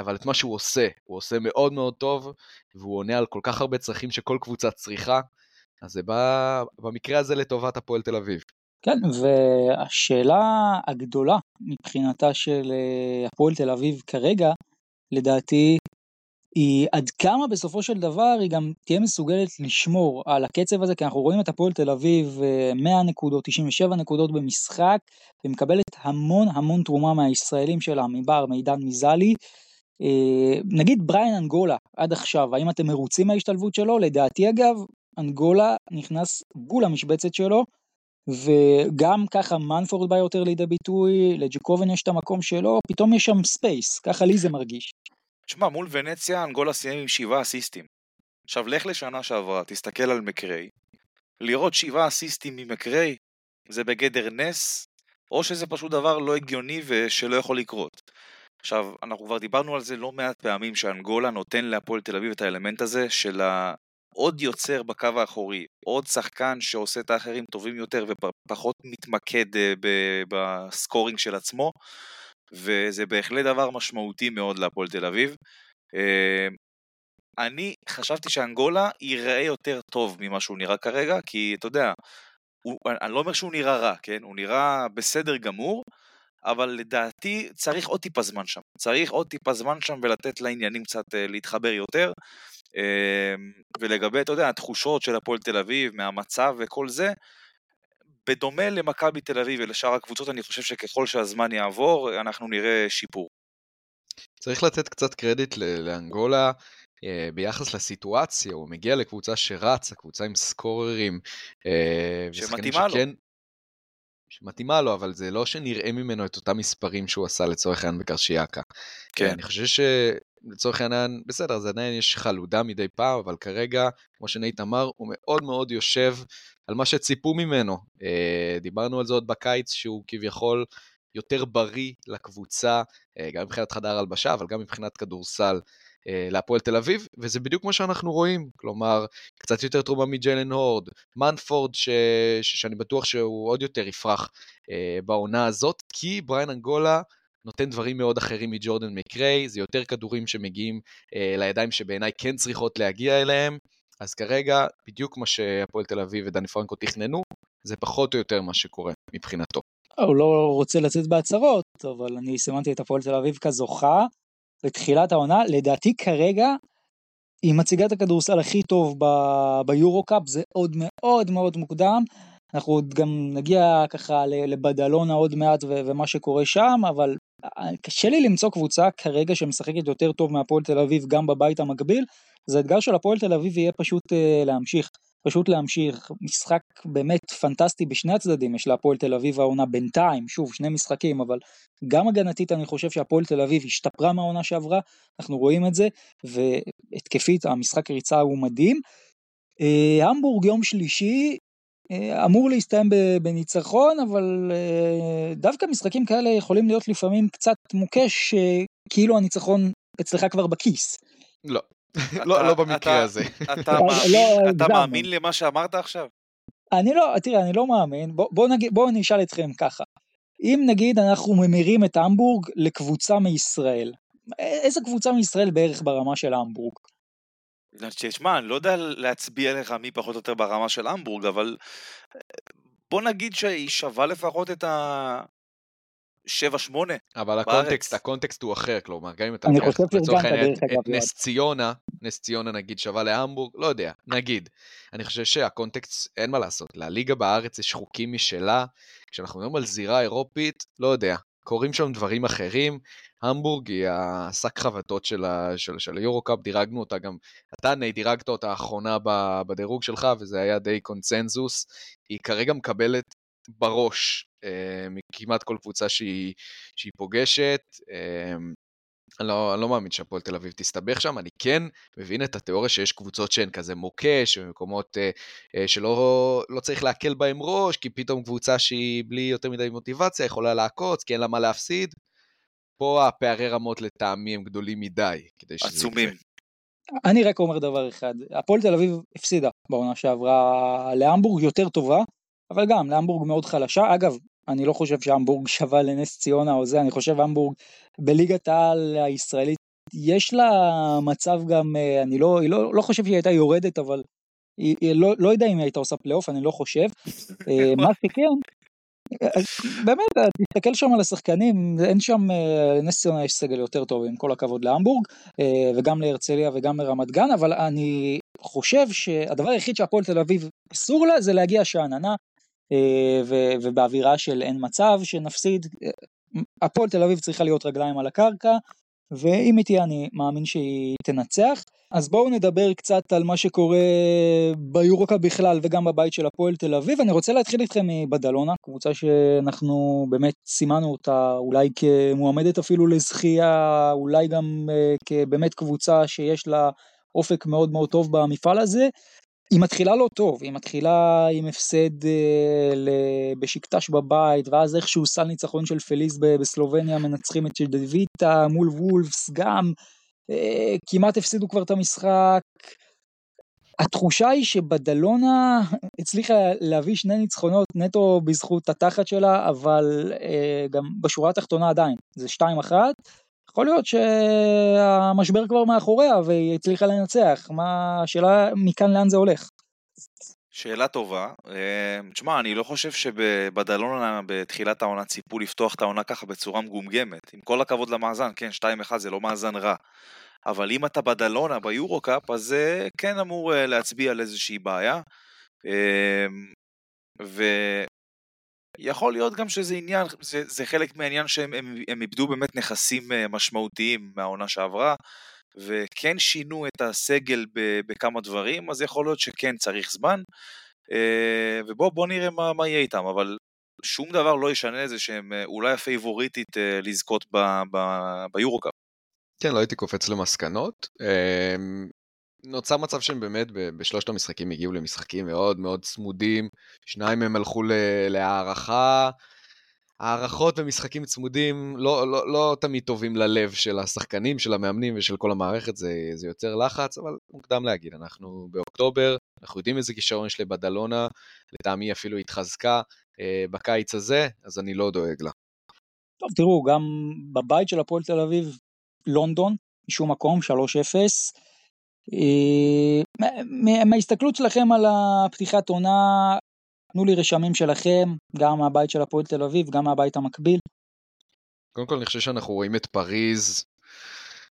אבל את מה שהוא עושה, הוא עושה מאוד מאוד טוב, והוא עונה על כל כך הרבה צרכים שכל קבוצה צריכה, אז זה בא במקרה הזה לטובת הפועל תל אביב. כן, והשאלה הגדולה מבחינתה של אה, הפועל תל אביב כרגע, לדעתי, היא עד כמה בסופו של דבר היא גם תהיה מסוגלת לשמור על הקצב הזה, כי אנחנו רואים את הפועל תל אביב 100 אה, נקודות, 97 נקודות במשחק, ומקבלת המון המון תרומה מהישראלים שלה, מבר, מידן מזלי. אה, נגיד בריין אנגולה עד עכשיו, האם אתם מרוצים מההשתלבות שלו? לדעתי אגב, אנגולה נכנס בול במשבצת שלו, וגם ככה מנפורד בא יותר לידי ביטוי, לג'קובן יש את המקום שלו, פתאום יש שם space, ככה לי זה מרגיש. תשמע, מול ונציה אנגולה סיים עם שבעה אסיסטים. עכשיו לך לשנה שעברה, תסתכל על מקריי. לראות שבעה אסיסטים ממקריי זה בגדר נס, או שזה פשוט דבר לא הגיוני ושלא יכול לקרות. עכשיו, אנחנו כבר דיברנו על זה לא מעט פעמים שאנגולה נותן להפועל תל אביב את האלמנט הזה של עוד יוצר בקו האחורי, עוד שחקן שעושה את האחרים טובים יותר ופחות מתמקד אה, בסקורינג של עצמו. וזה בהחלט דבר משמעותי מאוד להפועל תל אביב. אה, אני חשבתי שאנגולה ייראה יותר טוב ממה שהוא נראה כרגע, כי אתה יודע, הוא, אני לא אומר שהוא נראה רע, כן? הוא נראה בסדר גמור, אבל לדעתי צריך עוד טיפה זמן שם. צריך עוד טיפה זמן שם ולתת לעניינים קצת אה, להתחבר יותר. אה, ולגבי, אתה יודע, התחושות של הפועל תל אביב, מהמצב וכל זה, בדומה למכבי תל אביב ולשאר הקבוצות, אני חושב שככל שהזמן יעבור, אנחנו נראה שיפור. צריך לתת קצת קרדיט לאנגולה אה, ביחס לסיטואציה, הוא מגיע לקבוצה שרצה, קבוצה עם סקוררים. אה, שמתאימה שכן, לו. שמתאימה לו, אבל זה לא שנראה ממנו את אותם מספרים שהוא עשה לצורך העניין בקרשיאקה. כן. אני חושב שלצורך העניין, בסדר, אז עדיין יש חלודה מדי פעם, אבל כרגע, כמו שנייט אמר, הוא מאוד מאוד יושב על מה שציפו ממנו. אה, דיברנו על זה עוד בקיץ, שהוא כביכול יותר בריא לקבוצה, אה, גם מבחינת חדר הלבשה, אבל גם מבחינת כדורסל. אה, להפועל תל אביב, וזה בדיוק מה שאנחנו רואים, כלומר, קצת יותר תרומה מג'לן הורד, מנפורד, ש... ש... שאני בטוח שהוא עוד יותר יפרח אה, בעונה הזאת, כי בריין אנגולה נותן דברים מאוד אחרים מג'ורדן מקריי, זה יותר כדורים שמגיעים אה, לידיים שבעיניי כן צריכות להגיע אליהם, אז כרגע, בדיוק מה שהפועל תל אביב ודני פרנקו תכננו, זה פחות או יותר מה שקורה מבחינתו. הוא לא רוצה לצאת בהצהרות, אבל אני סימנתי את הפועל תל אביב כזוכה בתחילת העונה, לדעתי כרגע היא מציגה את הכדורסל הכי טוב ביורו קאפ, זה עוד מאוד מאוד מוקדם. אנחנו עוד גם נגיע ככה לבדלונה עוד מעט ומה שקורה שם, אבל קשה לי למצוא קבוצה כרגע שמשחקת יותר טוב מהפועל תל אביב גם בבית המקביל, אז האתגר של הפועל תל אביב יהיה פשוט uh, להמשיך, פשוט להמשיך, משחק באמת פנטסטי בשני הצדדים, יש להפועל תל אביב העונה בינתיים, שוב שני משחקים, אבל גם הגנתית אני חושב שהפועל תל אביב השתפרה מהעונה שעברה, אנחנו רואים את זה, והתקפית המשחק ריצה הוא מדהים. Uh, המבורג יום שלישי, אמור להסתיים בניצחון, אבל uh, דווקא משחקים כאלה יכולים להיות לפעמים קצת מוקש, uh, כאילו הניצחון אצלך כבר בכיס. לא, לא, לא במקרה הזה. אתה לא, מאמין למה שאמרת עכשיו? אני לא, תראה, אני לא מאמין. בואו נשאל אתכם ככה. אם נגיד אנחנו ממירים את המבורג לקבוצה מישראל, איזה קבוצה מישראל בערך ברמה של המבורג? תשמע, אני לא יודע להצביע לך מי פחות או יותר ברמה של המבורג, אבל בוא נגיד שהיא שווה לפחות את ה... 7-8 אבל הקונטקסט, הקונטקסט הוא אחר, כלומר, גם אם אתה לוקח לצורך העניין את נס ציונה, נס ציונה נגיד שווה להמבורג, לא יודע, נגיד. אני חושב שהקונטקסט, אין מה לעשות, לליגה בארץ יש חוקים משלה, כשאנחנו מדברים על זירה אירופית, לא יודע, קורים שם דברים אחרים. המבורג היא השק חבטות של, של, של היורו-קאפ, דירגנו אותה גם, אתה ני דירגת אותה האחרונה בדירוג שלך, וזה היה די קונצנזוס. היא כרגע מקבלת בראש אה, מכמעט כל קבוצה שהיא, שהיא פוגשת. אני לא, אני לא מאמין שהפועל תל אביב תסתבך שם, אני כן מבין את התיאוריה שיש קבוצות שהן כזה מוקש, במקומות אה, אה, שלא לא צריך להקל בהם ראש, כי פתאום קבוצה שהיא בלי יותר מדי מוטיבציה יכולה לעקוץ, כי אין לה מה להפסיד. פה הפערי רמות לטעמי הם גדולים מדי, כדי שזה עצומים. יקרה. אני רק אומר דבר אחד, הפועל תל אביב הפסידה בעונה שעברה להמבורג יותר טובה, אבל גם להמבורג מאוד חלשה. אגב, אני לא חושב שהמבורג שווה לנס ציונה או זה, אני חושב המבורג בליגת העל הישראלית, יש לה מצב גם, אה, אני לא, לא, לא חושב שהיא הייתה יורדת, אבל היא, היא לא, לא יודע אם היא הייתה עושה פלייאוף, אני לא חושב. אה, מה שכן, אז באמת, אה, תסתכל שם על השחקנים, אין שם, אה, לנס ציונה יש סגל יותר טוב, עם כל הכבוד להמבורג, אה, וגם להרצליה וגם לרמת גן, אבל אני חושב שהדבר היחיד שהפועל תל אביב אסור לה זה להגיע שאננה, אה, ובאווירה של אין מצב שנפסיד. אה, הפועל תל אביב צריכה להיות רגליים על הקרקע, ואם היא תהיה אני מאמין שהיא תנצח. אז בואו נדבר קצת על מה שקורה ביורוקה בכלל וגם בבית של הפועל תל אביב. אני רוצה להתחיל איתכם מבדלונה, קבוצה שאנחנו באמת סימנו אותה אולי כמועמדת אפילו לזכייה, אולי גם אה, כבאמת קבוצה שיש לה אופק מאוד מאוד טוב במפעל הזה. היא מתחילה לא טוב, היא מתחילה עם הפסד אה, בשקטש בבית, ואז איכשהו סל ניצחון של פליס בסלובניה מנצחים את שדוויטה מול וולפס גם, אה, כמעט הפסידו כבר את המשחק. התחושה היא שבדלונה הצליחה להביא שני ניצחונות נטו בזכות התחת שלה, אבל אה, גם בשורה התחתונה עדיין, זה 2-1. יכול להיות שהמשבר כבר מאחוריה והיא הצליחה לנצח, מה השאלה מכאן לאן זה הולך. שאלה טובה. אה, תשמע, אני לא חושב שבדלונה בתחילת העונה ציפו לפתוח את העונה ככה בצורה מגומגמת. עם כל הכבוד למאזן, כן, 2-1 זה לא מאזן רע. אבל אם אתה בדלונה ביורו-קאפ, אז זה כן אמור אה, להצביע על איזושהי בעיה. אה, ויכול להיות גם שזה עניין, זה, זה חלק מהעניין שהם הם, הם איבדו באמת נכסים אה, משמעותיים מהעונה שעברה, וכן שינו את הסגל ב, בכמה דברים, אז יכול להיות שכן צריך זמן. אה, ובואו בוא נראה מה, מה יהיה איתם, אבל שום דבר לא ישנה את זה שהם אה, אולי הפייבוריטית לזכות ביורו-קאפ. כן, לא הייתי קופץ למסקנות. נוצר מצב שהם באמת בשלושת המשחקים הגיעו למשחקים מאוד מאוד צמודים, שניים מהם הלכו להערכה. הערכות ומשחקים צמודים לא, לא, לא תמיד טובים ללב של השחקנים, של המאמנים ושל כל המערכת, זה, זה יוצר לחץ, אבל מוקדם להגיד, אנחנו באוקטובר, אנחנו יודעים איזה כישרון יש לבדלונה, לטעמי אפילו התחזקה אה, בקיץ הזה, אז אני לא דואג לה. טוב, תראו, גם בבית של הפועל תל אביב, לונדון, משום מקום, 3-0. אה, מה- מההסתכלות שלכם על הפתיחת עונה, תנו לי רשמים שלכם, גם מהבית של הפועל תל אביב, גם מהבית המקביל. קודם כל אני חושב שאנחנו רואים את פריז,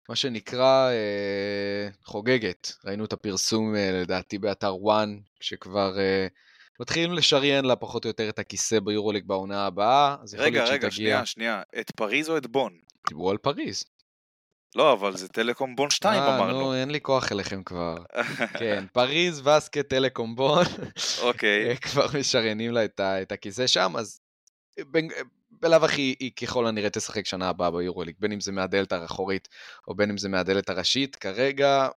מה שנקרא אה, חוגגת. ראינו את הפרסום אה, לדעתי באתר וואן, שכבר אה, מתחילים לשריין לה פחות או יותר את הכיסא ביורוליג בעונה הבאה, רגע, רגע, תגיע... שנייה, שנייה, את פריז או את בון? דיברו על פריז. לא, אבל זה טלקום בון 2 אה, אמרנו. נו, אין לי כוח אליכם כבר. כן, פריז, וסקט, טלקום בון, אוקיי, אה, כבר משריינים לה את ה- את הכיסא שם, אז בלאו הכי היא ככל הנראה תשחק שנה הבאה ביורוליג, בין אם זה מהדלת האחורית או בין אם זה מהדלת הראשית. כרגע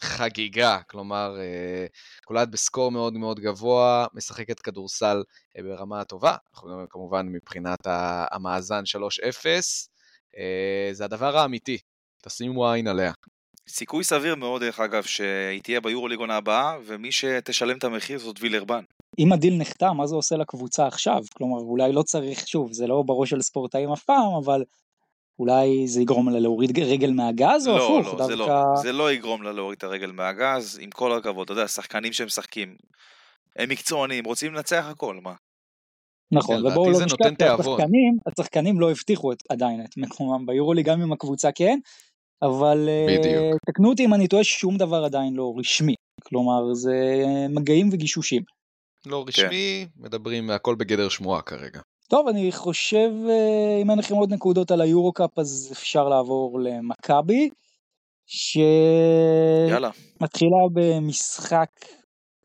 חגיגה, כלומר, אה, קולעת ב score מאוד מאוד גבוה, משחקת כדורסל אה, ברמה טובה, אנחנו מדברים כמובן מבחינת המאזן 3-0, אה, זה הדבר האמיתי, תשימו עין עליה. סיכוי סביר מאוד דרך אגב שהיא תהיה ביורוליג עונה הבאה, ומי שתשלם את המחיר זאת וילרבן. אם הדיל נחתם, מה זה עושה לקבוצה עכשיו? כלומר, אולי לא צריך, שוב, זה לא בראש של ספורטאים אף פעם, אבל אולי זה יגרום לה להוריד רגל מהגז, או לא, הפוך, לא, דווקא... זה לא, זה לא יגרום לה להוריד את הרגל מהגז, עם כל הכבוד, אתה יודע, שחקנים שמשחקים, הם מקצוענים, רוצים לנצח הכל, מה? נכון, ובואו לא נשכח. שהשחקנים, השחקנים לא הבטיחו את, עדיין את מקומם ביורוליג, גם אם הקבוצה כן, אבל אה, בדיוק. תקנו אותי אם אני טועה, שום דבר עדיין לא רשמי. כלומר, זה מגעים וגישושים. לא רשמי, מדברים הכל בגדר שמועה כרגע. טוב, אני חושב, אה, אם אין לכם עוד נקודות על היורו-קאפ, אז אפשר לעבור למכבי. שמתחילה במשחק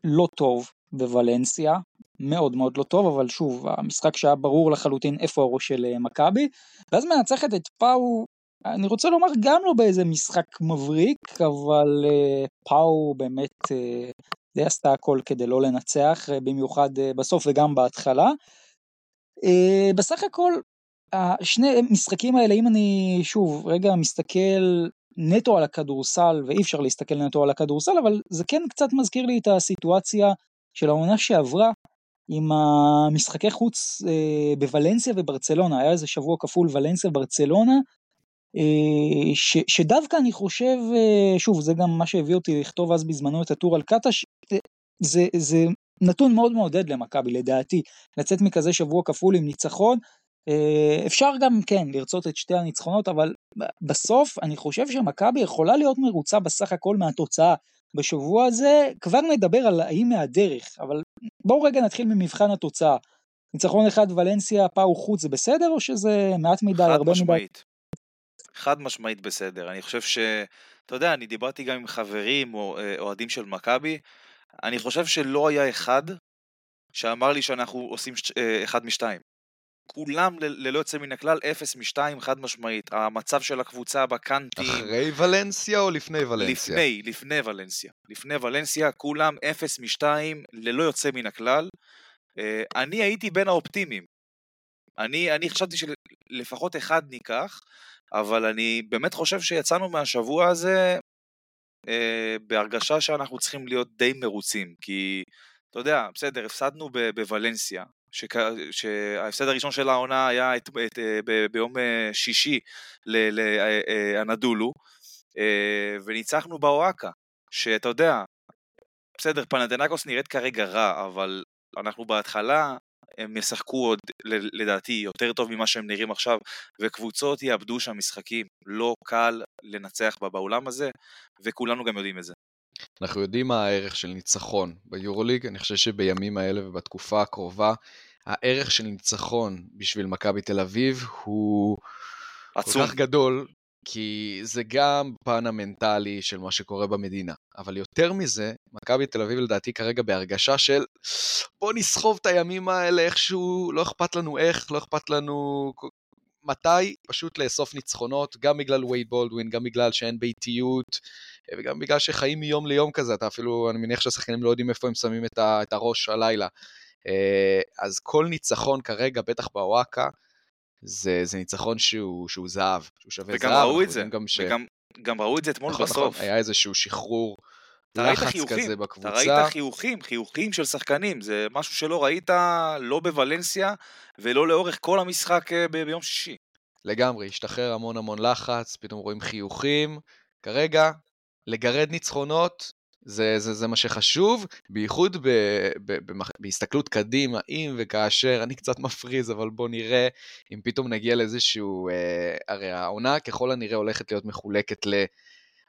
לא טוב בוולנסיה, מאוד מאוד לא טוב, אבל שוב, המשחק שהיה ברור לחלוטין איפה הראש של אה, מכבי, ואז מנצחת את פאו אני רוצה לומר גם לא באיזה משחק מבריק, אבל אה, פאו באמת אה, די עשתה הכל כדי לא לנצח, אה, במיוחד אה, בסוף וגם בהתחלה. אה, בסך הכל, השני משחקים האלה, אם אני שוב רגע מסתכל נטו על הכדורסל, ואי אפשר להסתכל נטו על הכדורסל, אבל זה כן קצת מזכיר לי את הסיטואציה של העונה שעברה, עם המשחקי חוץ אה, בוולנסיה וברצלונה, היה איזה שבוע כפול ולנסיה וברצלונה, ש, שדווקא אני חושב, אה, שוב, זה גם מה שהביא אותי לכתוב אז בזמנו את הטור על קטש, אה, זה, זה נתון מאוד מעודד למכבי, לדעתי, לצאת מכזה שבוע כפול עם ניצחון. אה, אפשר גם, כן, לרצות את שתי הניצחונות, אבל בסוף אני חושב שמכבי יכולה להיות מרוצה בסך הכל מהתוצאה. בשבוע הזה כבר נדבר על האם מהדרך, אבל בואו רגע נתחיל ממבחן התוצאה. ניצחון אחד ולנסיה, פאו חוץ זה בסדר, או שזה מעט מדי, חד הרבה מדי? משמעית. חד משמעית בסדר. אני חושב ש... אתה יודע, אני דיברתי גם עם חברים או אה, אוהדים של מכבי, אני חושב שלא היה אחד שאמר לי שאנחנו עושים ש... אה, אחד משתיים. כולם ל- ללא יוצא מן הכלל, אפס משתיים, חד משמעית. המצב של הקבוצה בקאנטים, אחרי ולנסיה או לפני ולנסיה? לפני, לפני ולנסיה. לפני ולנסיה, כולם אפס משתיים, ללא יוצא מן הכלל. אה, אני הייתי בין האופטימיים. אני, אני חשבתי שלפחות אחד ניקח, אבל אני באמת חושב שיצאנו מהשבוע הזה אה, בהרגשה שאנחנו צריכים להיות די מרוצים, כי אתה יודע, בסדר, הפסדנו ב- בוולנסיה. שההפסד הראשון של העונה היה את, את, אה, ב- ביום אה, שישי לאנדולו, אה, וניצחנו באוהקה, שאתה יודע, בסדר, פנתנקוס נראית כרגע רע, אבל אנחנו בהתחלה, הם ישחקו עוד, לדעתי, יותר טוב ממה שהם נראים עכשיו, וקבוצות יאבדו שם משחקים. לא קל לנצח בה באולם הזה, וכולנו גם יודעים את זה. אנחנו יודעים מה הערך של ניצחון ביורוליג, אני חושב שבימים האלה ובתקופה הקרובה, הערך של ניצחון בשביל מכבי תל אביב הוא עצום. כל כך גדול, כי זה גם פן המנטלי של מה שקורה במדינה. אבל יותר מזה, מכבי תל אביב לדעתי כרגע בהרגשה של בוא נסחוב את הימים האלה איכשהו, לא אכפת לנו איך, לא אכפת לנו מתי, פשוט לאסוף ניצחונות, גם בגלל וייד בולדווין, גם בגלל שאין ביתיות, וגם בגלל שחיים מיום ליום כזה, אתה אפילו, אני מניח שהשחקנים לא יודעים איפה הם שמים את הראש הלילה. אה, אז כל ניצחון כרגע, בטח בוואקה, זה, זה ניצחון שהוא, שהוא זהב, שהוא שווה וגם זהב. ראו אנחנו את זה, גם ש... וגם גם ראו את זה אתמול נכון, בסוף. נכון, היה איזשהו שחרור אתה לחץ חיוכים, כזה אתה בקבוצה. ראית חיוכים, חיוכים של שחקנים, זה משהו שלא ראית לא בוולנסיה ולא לאורך כל המשחק אה, ב- ביום שישי. לגמרי, השתחרר המון המון לחץ, פתאום רואים חיוכים. כרגע, לגרד ניצחונות, זה, זה, זה מה שחשוב, בייחוד ב, ב, במח, בהסתכלות קדימה, אם וכאשר, אני קצת מפריז, אבל בוא נראה אם פתאום נגיע לאיזשהו... אה, הרי העונה ככל הנראה הולכת להיות מחולקת ל...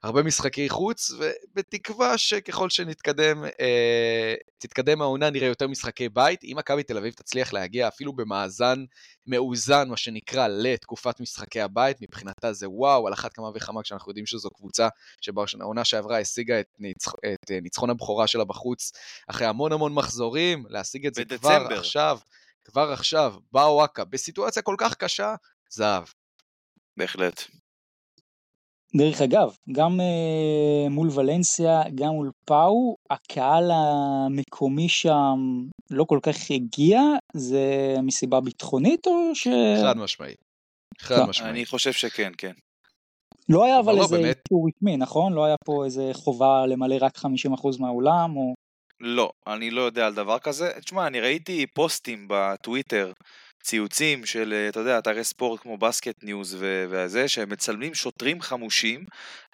הרבה משחקי חוץ, ובתקווה שככל שנתקדם, אה, תתקדם העונה נראה יותר משחקי בית. אם מכבי תל אביב תצליח להגיע אפילו במאזן מאוזן, מה שנקרא, לתקופת משחקי הבית, מבחינתה זה וואו, על אחת כמה וכמה כשאנחנו יודעים שזו קבוצה שבעונה שעברה השיגה את, ניצח, את אה, ניצחון הבכורה שלה בחוץ, אחרי המון המון מחזורים, להשיג את זה כבר בדצמבר. עכשיו, כבר עכשיו, בוואקה, בסיטואציה כל כך קשה, זהב. בהחלט. דרך אגב, גם אה, מול ולנסיה, גם מול פאו, הקהל המקומי שם לא כל כך הגיע, זה מסיבה ביטחונית או ש... חד משמעית. חד לא, משמעית. אני חושב שכן, כן. לא היה אבל לא, איזה באמת. אישור רשמי, נכון? לא היה פה איזה חובה למלא רק 50% מהאולם, או... לא, אני לא יודע על דבר כזה. תשמע, אני ראיתי פוסטים בטוויטר, ציוצים של, אה, אתה יודע, אתרי ספורט כמו בסקט ניוז וזה, שהם מצלמים שוטרים חמושים,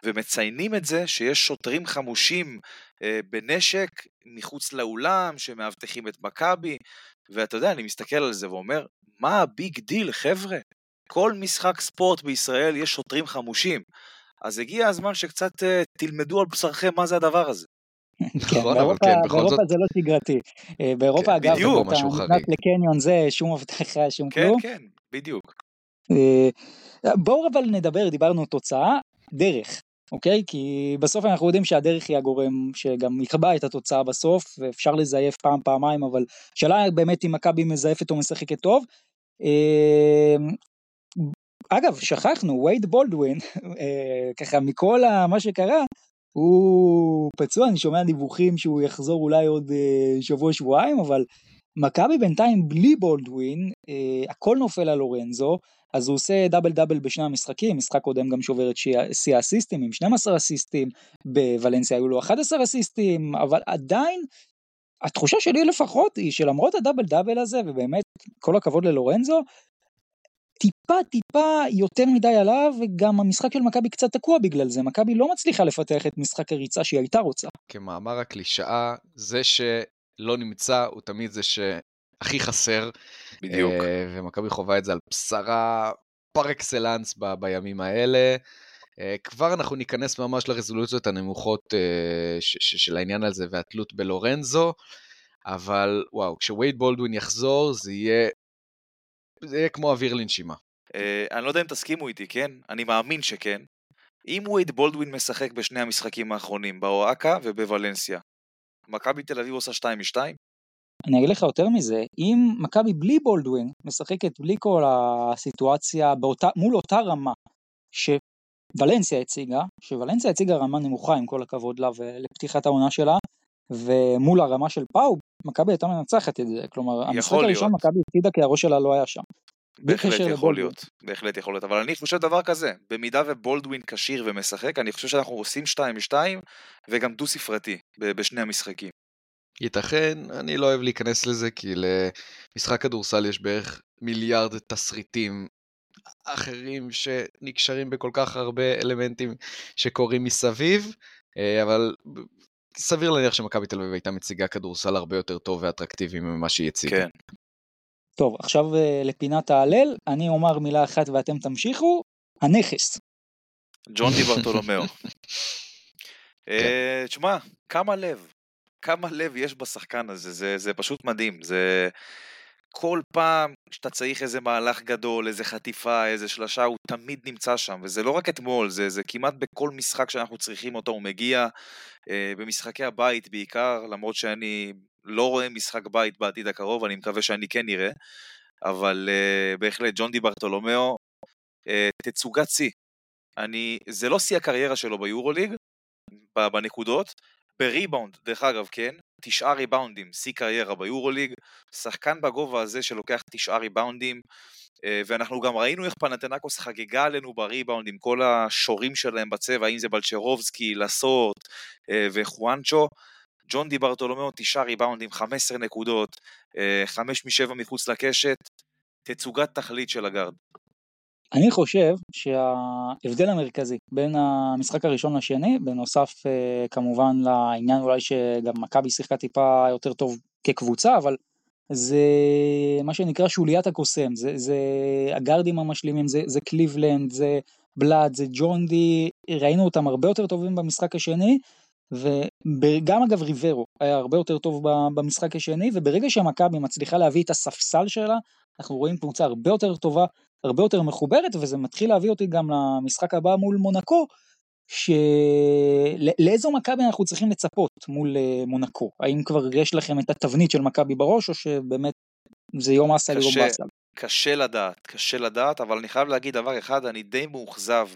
ומציינים את זה שיש שוטרים חמושים אה, בנשק מחוץ לאולם, שמאבטחים את מכבי, ואתה יודע, אני מסתכל על זה ואומר, מה ה big deal, חבר'ה? כל משחק ספורט בישראל יש שוטרים חמושים. אז הגיע הזמן שקצת אה, תלמדו על בשרכם מה זה הדבר הזה. כן, נכון, אבל באירופה, כן, בכל באירופה זאת- זה לא שגרתי. אה, באירופה, כן, אגב. אתה נכנס. לקניון זה, שום הבטחה, שום כן, כלום. כן, בדיוק. אה, בואו אבל נדבר, דיברנו תוצאה, דרך, אוקיי? כי בסוף אנחנו יודעים שהדרך היא הגורם שגם יקבע את התוצאה בסוף, ואפשר לזייף פעם, פעמיים, אבל השאלה באמת אם מכבי מזייפת או משחקת טוב. אה, אגב, שכחנו, וייד בולדווין, ככה מכל מה שקרה, הוא פצוע, אני שומע דיווחים שהוא יחזור אולי עוד אה, שבוע-שבועיים, אבל מכבי בינתיים בלי בולדווין, אה, הכל נופל על לורנזו, אז הוא עושה דאבל דאבל בשני המשחקים, משחק קודם גם שובר את שיא- האסיסטים עם 12 אסיסטים, בוולנסיה היו לו 11 אסיסטים, אבל עדיין, התחושה שלי לפחות היא שלמרות הדאבל דאבל הזה, ובאמת כל הכבוד ללורנזו, טיפה טיפה יותר מדי עליו, וגם המשחק של מכבי קצת תקוע בגלל זה, מכבי לא מצליחה לפתח את משחק הריצה שהיא הייתה רוצה. כמאמר הקלישאה, זה שלא נמצא הוא תמיד זה שהכי חסר. בדיוק. אה, ומכבי חווה את זה על בשרה פר אקסלנס ב- בימים האלה. אה, כבר אנחנו ניכנס ממש לרזולוציות הנמוכות אה, ש- ש- של העניין הזה והתלות בלורנזו, אבל וואו, כשווייד בולדווין יחזור זה יהיה, זה יהיה כמו אוויר לנשימה. אה, אני לא יודע אם תסכימו איתי, כן? אני מאמין שכן. אם וייד בולדווין משחק בשני המשחקים האחרונים, באואקה ובוולנסיה, מכבי תל אביב עושה 2 מ-2? אני אגיד לך יותר מזה, אם מכבי בלי בולדווין משחקת בלי כל הסיטואציה באותה, מול אותה רמה שוולנסיה הציגה, שוולנסיה הציגה רמה נמוכה עם כל הכבוד לה ולפתיחת העונה שלה, ומול הרמה של פאו, מכבי הייתה מנצחת את זה, כלומר המשחק הראשון. מכבי הפסידה כי הראש שלה לא היה שם. בהחלט יכול לבולדווין. להיות, בהחלט יכול להיות, אבל אני חושב דבר כזה, במידה ובולדווין כשיר ומשחק, אני חושב שאנחנו עושים 2 מ-2 וגם דו ספרתי בשני המשחקים. ייתכן, אני לא אוהב להיכנס לזה, כי למשחק כדורסל יש בערך מיליארד תסריטים אחרים שנקשרים בכל כך הרבה אלמנטים שקורים מסביב, אה, אבל סביר להניח שמכבי תל אביב הייתה מציגה כדורסל הרבה יותר טוב ואטרקטיבי ממה שהיא הציגה. כן. טוב, עכשיו אה, לפינת ההלל, אני אומר מילה אחת ואתם תמשיכו, הנכס. ג'ון די ברטולומיאו. כן. אה, תשמע, כמה לב, כמה לב יש בשחקן הזה, זה, זה פשוט מדהים, זה... כל פעם שאתה צריך איזה מהלך גדול, איזה חטיפה, איזה שלשה, הוא תמיד נמצא שם, וזה לא רק אתמול, זה, זה כמעט בכל משחק שאנחנו צריכים אותו, הוא מגיע, אה, במשחקי הבית בעיקר, למרות שאני לא רואה משחק בית בעתיד הקרוב, אני מקווה שאני כן אראה, אבל אה, בהחלט, ג'ון די ברטולומיאו, אה, תצוגת שיא. אני, זה לא שיא הקריירה שלו ביורוליג, בנקודות, בריבאונד, דרך אגב, כן, תשעה ריבאונדים, שיא קריירה ביורוליג, שחקן בגובה הזה שלוקח תשעה ריבאונדים, אה, ואנחנו גם ראינו איך פנתנקוס חגגה עלינו בריבאונד עם כל השורים שלהם בצבע, אם זה בלצ'רובסקי, לסוט אה, וחואנצ'ו. ג'ון די ברטולומיאו, תשעה ריבאונדים, 15 נקודות, אה, חמש משבע מחוץ לקשת, תצוגת תכלית של הגארד. אני חושב שההבדל המרכזי בין המשחק הראשון לשני, בנוסף אה, כמובן לעניין אולי שגם מכבי שיחקה טיפה יותר טוב כקבוצה, אבל זה מה שנקרא שוליית הקוסם, זה, זה הגארדים המשלימים, זה, זה קליבלנד, זה בלאד, זה ג'ון די, ראינו אותם הרבה יותר טובים במשחק השני, וגם אגב ריברו היה הרבה יותר טוב במשחק השני, וברגע שמכבי מצליחה להביא את הספסל שלה, אנחנו רואים קבוצה הרבה יותר טובה, הרבה יותר מחוברת, וזה מתחיל להביא אותי גם למשחק הבא מול מונקו, שלאיזו מכבי אנחנו צריכים לצפות מול אה, מונקו? האם כבר יש לכם את התבנית של מכבי בראש, או שבאמת זה יום אסל יום. באסל? קשה לדעת, קשה לדעת, אבל אני חייב להגיד דבר אחד, אני די מאוכזב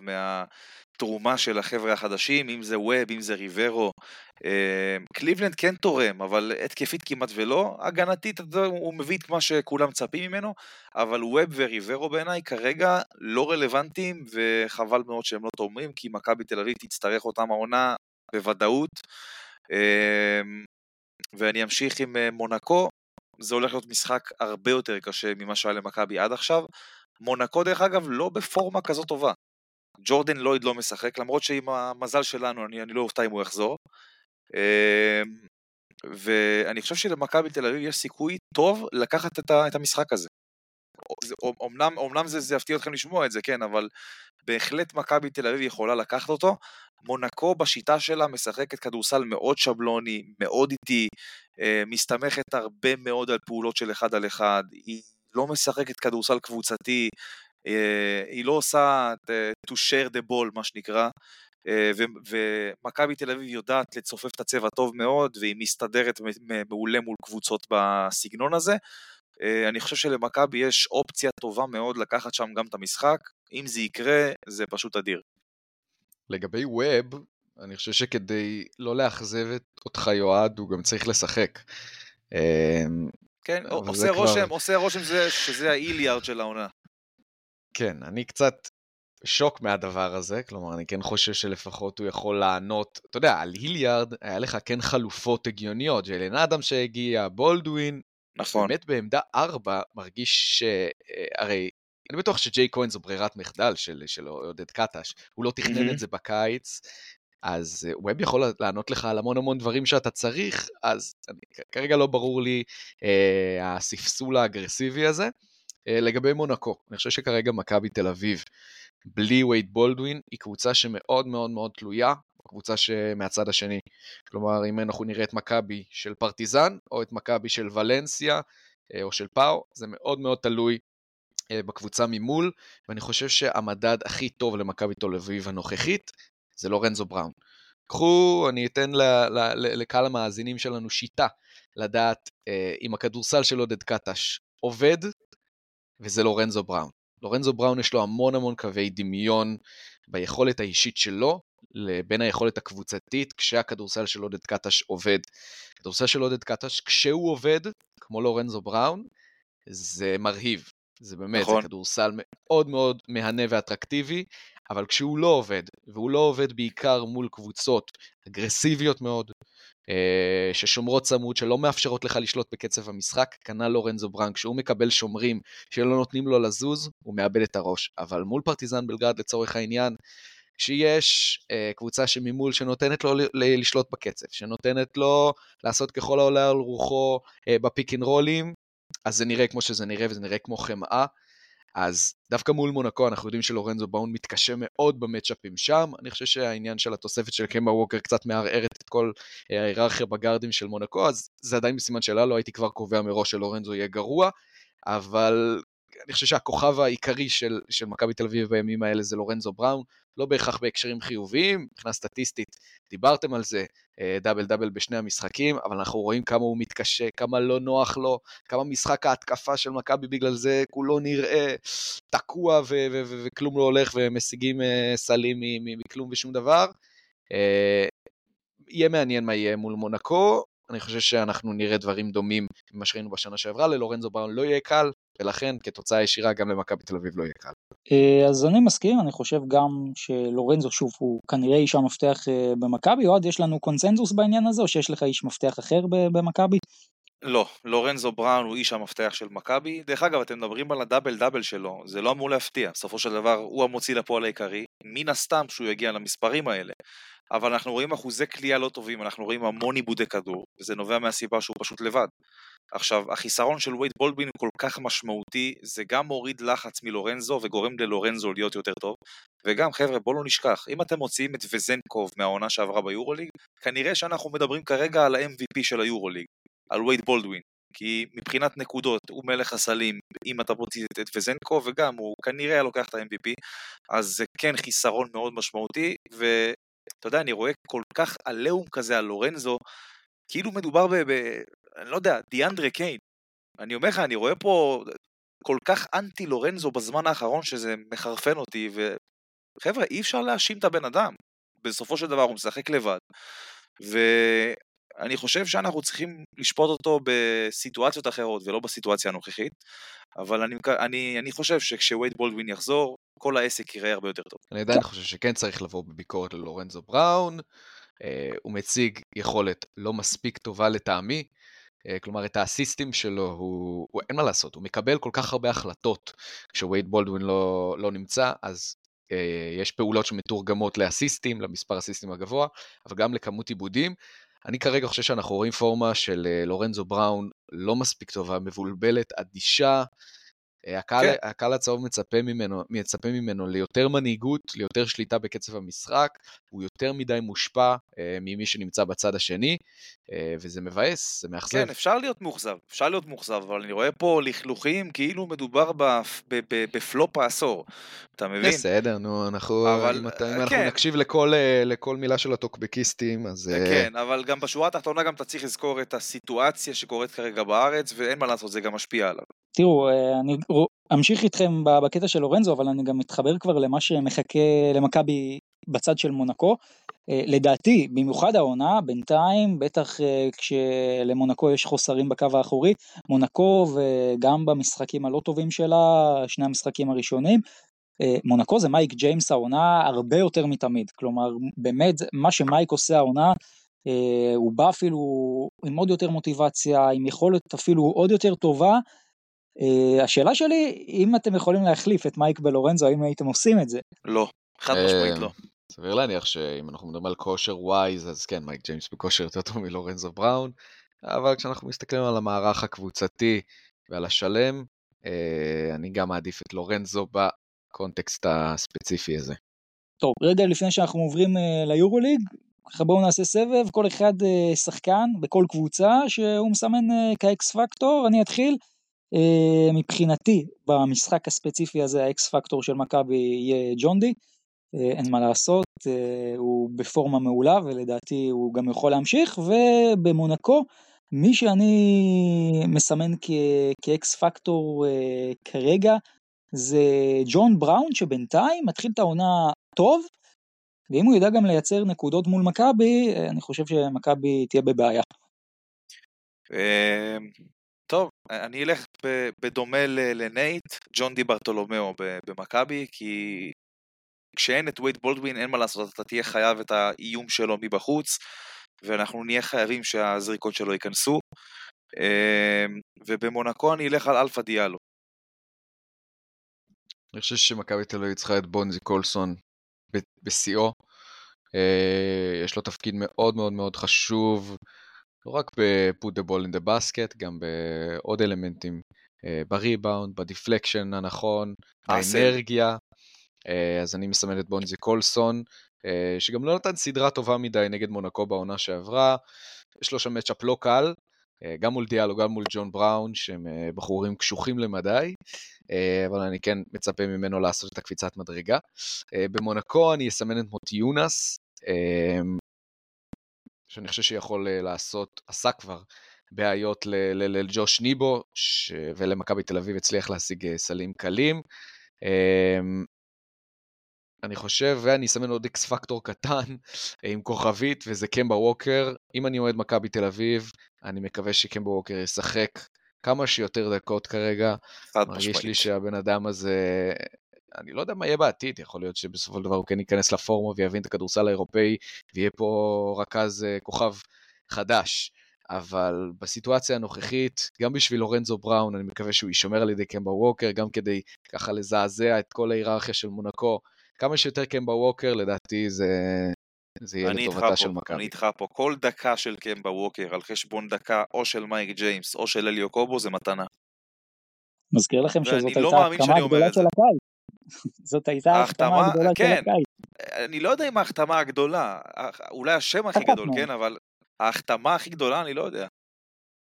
מהתרומה של החבר'ה החדשים, אם זה ווב, אם זה ריברו. אה, קליבלנד כן תורם, אבל התקפית כמעט ולא. הגנתית הוא מביא את מה שכולם מצפים ממנו, אבל ווב וריברו בעיניי כרגע לא רלוונטיים, וחבל מאוד שהם לא תורמים, כי מכבי תל אביב תצטרך אותם העונה בוודאות. אה, ואני אמשיך עם אה, מונקו, זה הולך להיות משחק הרבה יותר קשה ממה שהיה למכבי עד עכשיו. מונקו דרך אגב לא בפורמה כזאת טובה. ג'ורדן לויד לא משחק, למרות שעם המזל שלנו אני, אני לא אופתע אם הוא יחזור. אמ, ואני חושב שלמכבי תל אביב יש סיכוי טוב לקחת את, ה, את המשחק הזה. זה- אומנם, אומנם זה, זה יפתיע אתכם לשמוע את זה, כן, אבל בהחלט מכבי תל אביב יכולה לקחת אותו. מונקו בשיטה שלה משחקת כדורסל מאוד שבלוני, מאוד איטי, אה, מסתמכת הרבה מאוד על פעולות של אחד על אחד, היא לא משחקת כדורסל קבוצתי, היא לא עושה אה, to share the ball מה שנקרא, אה, ומכבי תל אביב יודעת לצופף את הצבע טוב מאוד, והיא מסתדרת מעולה מול קבוצות בסגנון הזה. אה, אני חושב שלמכבי יש אופציה טובה מאוד לקחת שם גם את המשחק. אם זה יקרה, זה פשוט אדיר. לגבי ווב, אני חושב שכדי לא לאכזב אותך יועד, הוא גם צריך לשחק. כן, עושה זה כבר- רושם, עושה רושם זה- שזה האיליארד של העונה. כן, אני קצת שוק מהדבר הזה, כלומר, אני כן חושב שלפחות הוא יכול לענות, אתה יודע, על היליארד היה לך כן חלופות הגיוניות, ג'יילן אדם שהגיע, בולדווין, נכון. באמת בעמדה 4 מרגיש ש... אה, אני בטוח שג'יי כהן זו ברירת מחדל של, של עודד קטש, הוא לא תכנן מהמם. את זה בקיץ, אז אה, ווב יכול לענות לך על המון המון דברים שאתה צריך, אז אני, כרגע לא ברור לי אה, הספסול האגרסיבי הזה. אה, לגבי מונקו, אני חושב שכרגע מכבי תל אביב, בלי וייד בולדווין, היא קבוצה שמאוד מאוד מאוד תלויה בקבוצה שמהצד השני. כלומר, אם אנחנו נראה את מכבי של פרטיזן, או את מכבי של ולנסיה, אה, או של פאו, זה מאוד מאוד תלוי אה, בקבוצה ממול, ואני חושב שהמדד הכי טוב למכבי תל אביב הנוכחית, זה לורנזו בראון. קחו, אני אתן ל- ל- ל- לקהל המאזינים שלנו שיטה לדעת אם הכדורסל של עודד קטש עובד, וזה לורנזו בראון. לורנזו בראון יש לו המון המון קווי דמיון ביכולת האישית שלו לבין היכולת הקבוצתית כשהכדורסל של עודד קטש עובד. הכדורסל של עודד קטש, כשהוא עובד, כמו לורנזו בראון, זה מרהיב. זה באמת, נכון. זה כדורסל מאוד מאוד מהנה ואטרקטיבי, אבל כשהוא לא עובד, והוא לא עובד בעיקר מול קבוצות אגרסיביות מאוד, ששומרות צמוד, שלא מאפשרות לך לשלוט בקצב המשחק, כנ"ל לורנזו בראון, כשהוא מקבל שומרים שלא נותנים לו לזוז, הוא מאבד את הראש. אבל מול פרטיזן בלגרד לצורך העניין, כשיש אה, קבוצה שממול שנותנת לו ל- ל- לשלוט בקצב, שנותנת לו לעשות ככל העולה על רוחו אה, בפיק אנד רולים, אז זה נראה כמו שזה נראה וזה נראה כמו חמאה. אז דווקא מול מונקו אנחנו יודעים שלורנזו בראון מתקשה מאוד במצ'אפים שם. אני חושב שהעניין של התוספת של קמבה ווקר קצת מערערת את כל אה, ההיררכיה בגארדים של מונקו, אז זה עדיין בסימן שאלה, לא הייתי כבר קובע מראש שלורנזו יהיה גרוע, אבל אני חושב שהכוכב העיקרי של, של מכבי תל אביב בימים האלה זה לורנזו בראון, לא בהכרח בהקשרים חיוביים, מבחינה סטטיסטית, דיברתם על זה, אה, דאבל דאבל בשני המשחקים, אבל אנחנו רואים כמה הוא מתקשה, כמה לא נוח לו, כמה משחק ההתקפה של מכבי בגלל זה כולו נראה תקוע וכלום לא הולך ומשיגים אה, סלים מכלום ושום דבר. אה, יהיה מעניין מה יהיה מול מונקו, אני חושב שאנחנו נראה דברים דומים ממה שראינו בשנה שעברה, ללורנזו בראון לא יהיה קל, ולכן כתוצאה ישירה גם למכבי תל אביב לא יהיה קל. אה, אז אני מסכים, אני חושב גם שלורנזו שוב הוא כנראה איש המפתח אה, במכבי, אוהד יש לנו קונצנזוס בעניין הזה או שיש לך איש מפתח אחר במכבי? לא, לורנזו בראון הוא איש המפתח של מכבי. דרך אגב, אתם מדברים על הדאבל דאבל שלו, זה לא אמור להפתיע. בסופו של דבר, הוא המוציא לפועל העיקרי. מן הסתם שהוא יגיע למספרים האלה. אבל אנחנו רואים אחוזי כליאה לא טובים, אנחנו רואים המון עיבודי כדור, וזה נובע מהסיבה שהוא פשוט לבד. עכשיו, החיסרון של וייד בולדווין הוא כל כך משמעותי, זה גם מוריד לחץ מלורנזו וגורם ללורנזו להיות יותר טוב, וגם חבר'ה בואו לא נשכח, אם אתם מוציאים את וזנקוב מהעונה שעברה ביורוליג, כנראה שאנחנו מדברים כרגע על ה-MVP של היורוליג, על וייד בולדווין. כי מבחינת נקודות הוא מלך הסלים אם אתה מוציא את וזנקו וגם הוא כנראה היה לוקח את ה-MVP אז זה כן חיסרון מאוד משמעותי ואתה יודע אני רואה כל כך עליהום כזה על לורנזו כאילו מדובר ב... ב אני לא יודע, דיאנדרה קיין. אני אומר לך, אני רואה פה כל כך אנטי לורנזו בזמן האחרון שזה מחרפן אותי, וחבר'ה, אי אפשר להאשים את הבן אדם. בסופו של דבר הוא משחק לבד. ואני חושב שאנחנו צריכים לשפוט אותו בסיטואציות אחרות ולא בסיטואציה הנוכחית. אבל אני, אני, אני חושב שכשווייד בולדווין יחזור, כל העסק ייראה הרבה יותר טוב. אני עדיין חושב שכן צריך לבוא בביקורת ללורנזו בראון. Uh, הוא מציג יכולת לא מספיק טובה לטעמי, uh, כלומר את האסיסטים שלו, הוא, הוא, אין מה לעשות, הוא מקבל כל כך הרבה החלטות כשווייד בולדווין לא, לא נמצא, אז uh, יש פעולות שמתורגמות לאסיסטים, למספר אסיסטים הגבוה, אבל גם לכמות עיבודים. אני כרגע חושב שאנחנו רואים פורמה של uh, לורנזו בראון לא מספיק טובה, מבולבלת, אדישה. הקהל, כן. הקהל הצהוב מצפה ממנו, מצפה ממנו ליותר מנהיגות, ליותר שליטה בקצב המשחק, הוא יותר מדי מושפע אה, ממי שנמצא בצד השני, אה, וזה מבאס, זה מאכזב. כן, אפשר להיות מאוכזב, אפשר להיות מאוכזב, אבל אני רואה פה לכלוכים כאילו מדובר בפ, בפלופ העשור, אתה מבין? בסדר, נו, אנחנו, אבל, אם, אתה, אם כן. אנחנו נקשיב לכל, לכל מילה של הטוקבקיסטים, אז... כן, אבל גם בשורה התחתונה גם אתה צריך לזכור את הסיטואציה שקורית כרגע בארץ, ואין מה לעשות, זה גם משפיע עליו. תראו, אה, אני אמשיך איתכם בקטע של לורנזו, אבל אני גם מתחבר כבר למה שמחכה למכבי בצד של מונקו. אה, לדעתי, במיוחד העונה, בינתיים, בטח אה, כשלמונקו יש חוסרים בקו האחורי, מונקו וגם במשחקים הלא טובים שלה, שני המשחקים הראשונים, אה, מונקו זה מייק ג'יימס העונה הרבה יותר מתמיד. כלומר, באמת, מה שמייק עושה העונה, הוא בא אפילו עם עוד יותר מוטיבציה, עם יכולת אפילו עוד יותר טובה. אה, השאלה שלי, אם אתם יכולים להחליף את מייק בלורנזו, האם הייתם עושים את זה? לא, חד משמעית לא. סביר להניח שאם אנחנו מדברים על כושר wise, אז כן, מייק ג'יימס בכושר יותר טוב מלורנזו בראון, אבל כשאנחנו מסתכלים על המערך הקבוצתי ועל השלם, אה, אני גם מעדיף את לורנזו בקונטקסט הספציפי הזה. טוב, רגע לפני שאנחנו עוברים אה, ליורוליג, ככה בואו נעשה סבב, כל אחד אה, שחקן בכל קבוצה שהוא מסמן אה, כ X factor, אני אתחיל. אה, מבחינתי, במשחק הספציפי הזה, האקס פקטור של מכבי יהיה ג'ון די, אה, אין מה לעשות, אה, הוא בפורמה מעולה ולדעתי הוא גם יכול להמשיך, ובמונקו, מי שאני מסמן כאקס פקטור כרגע, זה ג'ון בראון שבינתיים מתחיל את העונה טוב, ואם הוא ידע גם לייצר נקודות מול מכבי, אני חושב שמכבי תהיה בבעיה. טוב, אני אלך בדומה לנייט, ג'ון דיברתולומיאו במכבי, כי כשאין את ווייד בולדווין אין מה לעשות, אתה תהיה חייב את האיום שלו מבחוץ, ואנחנו נהיה חייבים שהזריקות שלו ייכנסו. אמ, ובמונקו אני אלך על אלפא דיאלו. אני חושב שמכבי תל אביב צריכה את בונזי קולסון בשיאו. אה, יש לו תפקיד מאוד מאוד מאוד חשוב, לא רק ב- put the ball in the basket, גם בעוד אלמנטים, אה, בריבאונד, ב deflection הנכון, ב hustle. באנרגיה. אה, אז אני מסמן את בונזי קולסון, אה, שגם לא נתן סדרה טובה מדי נגד מונקו בעונה שעברה. יש לו שם matchup לא קל, אה, גם מול דיאלו, גם מול ג'ון בראון, שהם אה, בחורים קשוחים למדי, אה, אבל אני כן מצפה ממנו לעשות את הקפיצת מדרגה. אה, במונקו אני אסמן את מוטיאיונאס, אה, שאני חושב שיכול אה, לעשות, עשה כבר בעיות לג'וש ניבו, ש... ולמכבי תל אביב הצליח להשיג אה, סלים קלים. אה, אני חושב, ואני אסמן עוד אקס פקטור קטן אה, עם כוכבית, וזה קמבה ווקר. אם אני אוהד מכבי תל אביב, אני מקווה שקמבה ווקר ישחק כמה שיותר דקות כרגע. מרגיש לי משמעית. שהבן אדם הזה, אני לא יודע מה יהיה בעתיד, יכול להיות שבסופו של דבר הוא כן ייכנס לפורמה ויבין את הכדורסל האירופאי, ויהיה פה רכז אה, כוכב חדש. אבל בסיטואציה הנוכחית, גם בשביל לורנזו בראון, אני מקווה שהוא יישמר על ידי קמבה ווקר, גם כדי ככה לזעזע את כל ההיררכיה של מונקו. כמה שיותר קמבה ווקר, לדעתי זה, זה יהיה לטובתה של פה, אני מכבי. איתך פה. כל דקה של קמבה ווקר על חשבון דקה או של מייק ג'יימס או של אליו קובו זה מתנה. מזכיר לכם שזאת לא הייתה שאני אומר הגדולה של. הקיץ. זאת הייתה ההחתמה הגדולה של כן. הקיץ. אני לא יודע אם ההחתמה הגדולה, אולי השם הכי גדול. כן, אבל ההחתמה הכי גדולה, אני לא יודע.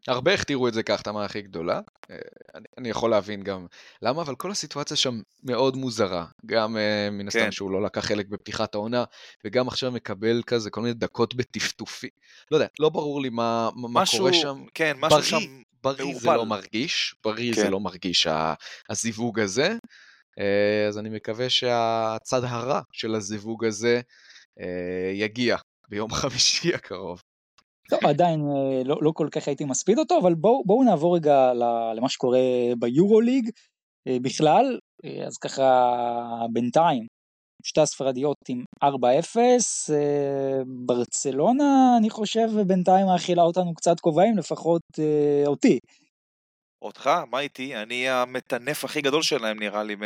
הרבה הכתירו את זה כהחתמה הכי גדולה, אה, אני, אני יכול להבין גם למה, אבל כל הסיטואציה שם מאוד מוזרה. גם אה, מן הסתם כן. שהוא לא לקח חלק בפתיחת העונה, וגם עכשיו מקבל כזה כל מיני דקות בטפטופי. לא יודע, לא ברור לי מה, מה מה משהו, קורה שם. כן, משהו בריא, שם, בריא זה מעורפל. לא מרגיש, בריא זה כן. לא מרגיש הזיווג הזה. אה, אז אני מקווה שהצד הרע של הזיווג הזה אה, יגיע ביום חמישי הקרוב. טוב, עדיין אה, לא, לא כל כך הייתי מספיד אותו, אבל בואו בוא נעבור רגע למה שקורה ביורוליג בכלל. אז ככה בינתיים, שתי הספרדיות עם 4-0, אה, ברצלונה אני חושב בינתיים מאכילה אותנו קצת כובעים, לפחות אותי. אותך, מה איתי? אני המטנף הכי גדול שלהם נראה לי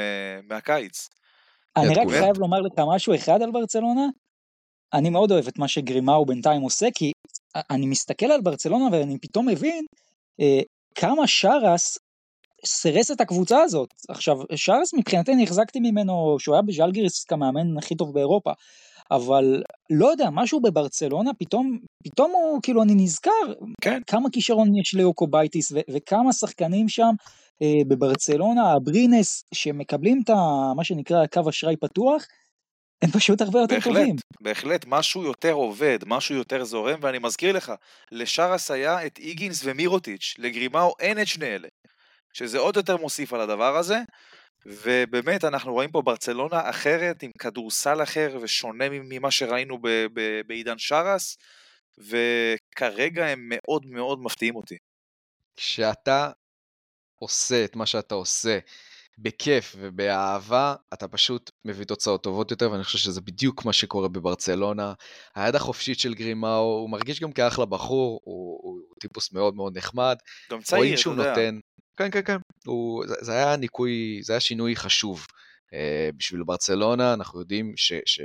מהקיץ. אני רק. חייב לומר לך משהו אחד על ברצלונה. אני מאוד אוהב את מה שגרימאו בינתיים עושה, כי אני מסתכל על ברצלונה ואני פתאום מבין אה, כמה שרס סירס את הקבוצה הזאת. עכשיו, שרס מבחינתי אני החזקתי ממנו שהוא היה בז'לגיריס כמאמן הכי טוב באירופה, אבל לא יודע, משהו בברצלונה, פתאום, פתאום הוא, כאילו, אני נזכר, כן. כמה כישרון יש ליוקובייטיס ו- וכמה שחקנים שם אה, בברצלונה, אברינס, שמקבלים את ה- מה שנקרא קו אשראי פתוח, הם פשוט הרבה יותר בהחלט, טובים. בהחלט, משהו יותר עובד, משהו יותר זורם, ואני מזכיר לך, לשרס היה את היגינס ומירוטיץ', לגרימאו אין את שני אלה. שזה עוד יותר מוסיף על הדבר הזה, ובאמת אנחנו רואים פה ברצלונה אחרת, עם כדורסל אחר ושונה ממה שראינו ב- ב- בעידן שרס, וכרגע הם מאוד מאוד מפתיעים אותי. כשאתה עושה את מה שאתה עושה בכיף ובאהבה, אתה פשוט מביא תוצאות טובות יותר, ואני חושב שזה בדיוק מה שקורה בברצלונה. היד החופשית של גרימאו, הוא מרגיש גם כאחלה בחור, הוא, הוא, הוא טיפוס מאוד מאוד נחמד. גם צעיר, רואים אתה שהוא יודע. נותן, כן, כן, כן, הוא, זה, זה היה ניקוי, זה היה שינוי חשוב uh, בשביל ברצלונה, אנחנו יודעים ש, ש,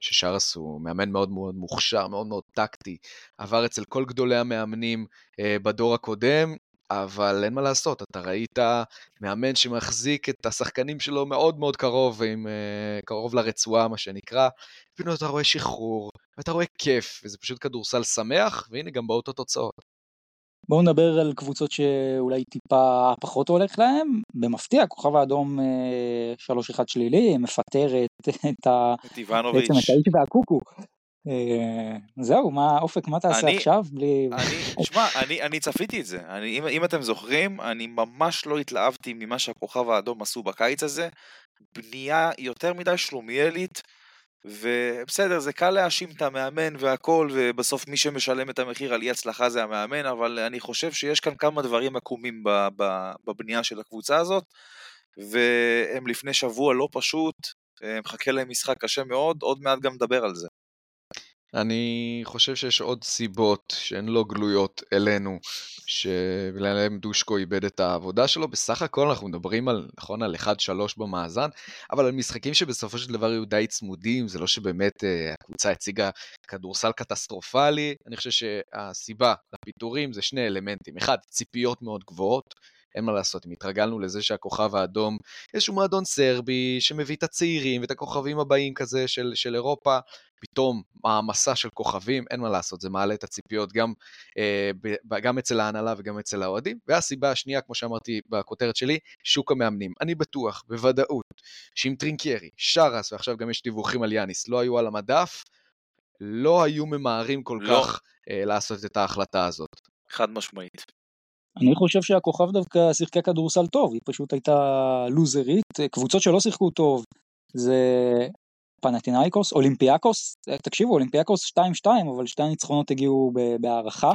ששרס הוא מאמן מאוד מאוד מוכשר, מאוד מאוד טקטי, עבר אצל כל גדולי המאמנים uh, בדור הקודם, אבל אין מה לעשות, אתה ראית מאמן שמחזיק את השחקנים שלו מאוד מאוד קרוב, עם, uh, קרוב לרצועה, מה שנקרא, ופתאום אתה רואה שחרור, ואתה רואה כיף, וזה פשוט כדורסל שמח, והנה גם באות התוצאות. בואו נדבר על קבוצות שאולי טיפה פחות הולך להם. במפתיע, הכוכב האדום אה, 3-1 שלילי, מפטרת את ה... את איבנוביץ'. בעצם את האיש והקוקו. אה, זהו, מה, אופק, מה תעשה אני- עכשיו? בלי... אני, שמע, אני, אני צפיתי את זה. אני, אם, אם אתם זוכרים, אני ממש לא התלהבתי ממה שהכוכב האדום עשו בקיץ הזה. בנייה יותר מדי שלומיאלית, ובסדר, זה קל להאשים את המאמן והכל, ובסוף מי שמשלם את המחיר על אי הצלחה זה המאמן, אבל אני חושב שיש כאן כמה דברים עקומים בבנייה של הקבוצה הזאת, והם לפני שבוע לא פשוט, אה, מחכה להם משחק קשה מאוד, עוד מעט גם נדבר על זה. אני חושב שיש עוד סיבות שהן לא גלויות אלינו, שבגללם דושקו איבד את העבודה שלו. בסך הכל אנחנו מדברים על, נכון, על 1-3 במאזן, אבל על משחקים שבסופו של דבר היו די צמודים, זה לא שבאמת אה, הקבוצה הציגה כדורסל קטסטרופלי. אני חושב שהסיבה לפיטורים זה שני אלמנטים. אחד, ציפיות מאוד גבוהות. אין מה לעשות, אם התרגלנו לזה שהכוכב האדום, איזשהו מועדון סרבי שמביא את הצעירים ואת הכוכבים הבאים כזה של, של אירופה, פתאום מעמסה של כוכבים, אין מה לעשות, זה מעלה את הציפיות גם, אה, ב, גם אצל ההנהלה וגם אצל האוהדים. והסיבה השנייה, כמו שאמרתי בכותרת שלי, שוק המאמנים. אני בטוח, בוודאות, שאם טרינקיירי, שרס, ועכשיו גם יש דיווחים על יאניס, לא היו על המדף, לא היו ממהרים כל לא. כך אה, לעשות את ההחלטה הזאת. חד משמעית. אני חושב שהכוכב דווקא שיחקה כדורסל טוב, היא פשוט הייתה לוזרית. קבוצות שלא שיחקו טוב זה פנאתינייקוס, אולימפיאקוס, תקשיבו, אולימפיאקוס 2-2, אבל שתי הניצחונות הגיעו בהארכה.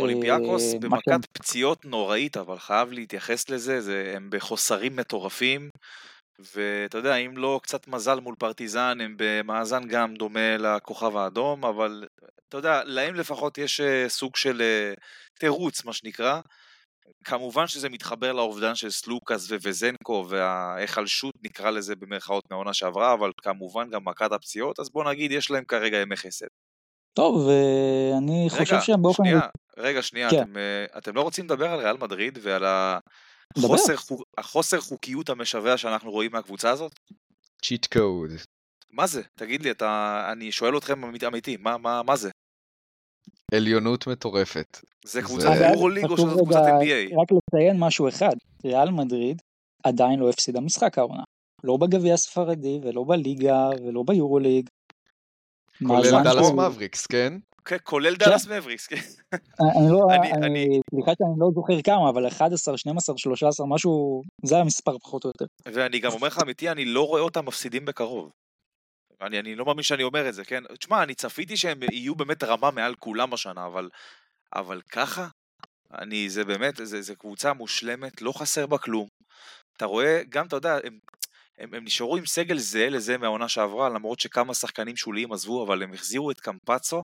אולימפיאקוס אה, במכת פציעות נוראית, אבל חייב להתייחס לזה, זה, הם בחוסרים מטורפים, ואתה יודע, אם לא קצת מזל מול פרטיזן, הם במאזן גם דומה לכוכב האדום, אבל אתה יודע, להם לפחות יש אה, סוג של אה, תירוץ, מה שנקרא. כמובן שזה מתחבר לאובדן של סלוקאס ווזנקו וההיחלשות נקרא לזה במרכאות מהעונה שעברה, אבל כמובן גם מכת הפציעות, אז בוא נגיד יש להם כרגע ימי חסד. טוב, ואני חושב רגע, שהם באופן... שנייה, רגע, שנייה, כן. אתם, אה, אתם לא רוצים לדבר על ריאל מדריד ועל. החוסר, חוק- החוסר חוקיות המשווע שאנחנו רואים מהקבוצה הזאת? צ'יט קוד. מה זה? תגיד לי, אתה, אני שואל אתכם אמית- אמיתי, מה, מה, מה זה? עליונות מטורפת. זה קבוצת זה- אבל יורו ליג או שזו קבוצת NBA? רק לציין משהו אחד, ריאל מדריד עדיין לא הפסידה משחק העונה. לא בגביע הספרדי ולא בליגה ולא ביורו ליג. כולל דאלאס מבריקס, כן? כן, כולל דאלאס מבריקס, כן. אני לא, אני- אני, אני- סליחה שאני לא זוכר כמה, אבל 11, 12, 13, משהו, זה המספר פחות או יותר. ואני גם אומר לך אמיתי, אני לא רואה אותם מפסידים בקרוב. אני, אני לא מאמין שאני אומר את זה, כן? תשמע, אני צפיתי שהם יהיו באמת רמה מעל כולם השנה, אבל, אבל ככה? אני, זה באמת, זה, זה קבוצה מושלמת, לא חסר בה כלום. אתה רואה, גם, אתה יודע, הם, הם, הם נשארו עם סגל זהה לזה מהעונה שעברה, למרות שכמה שחקנים שוליים עזבו, אבל הם החזירו את קמפצו,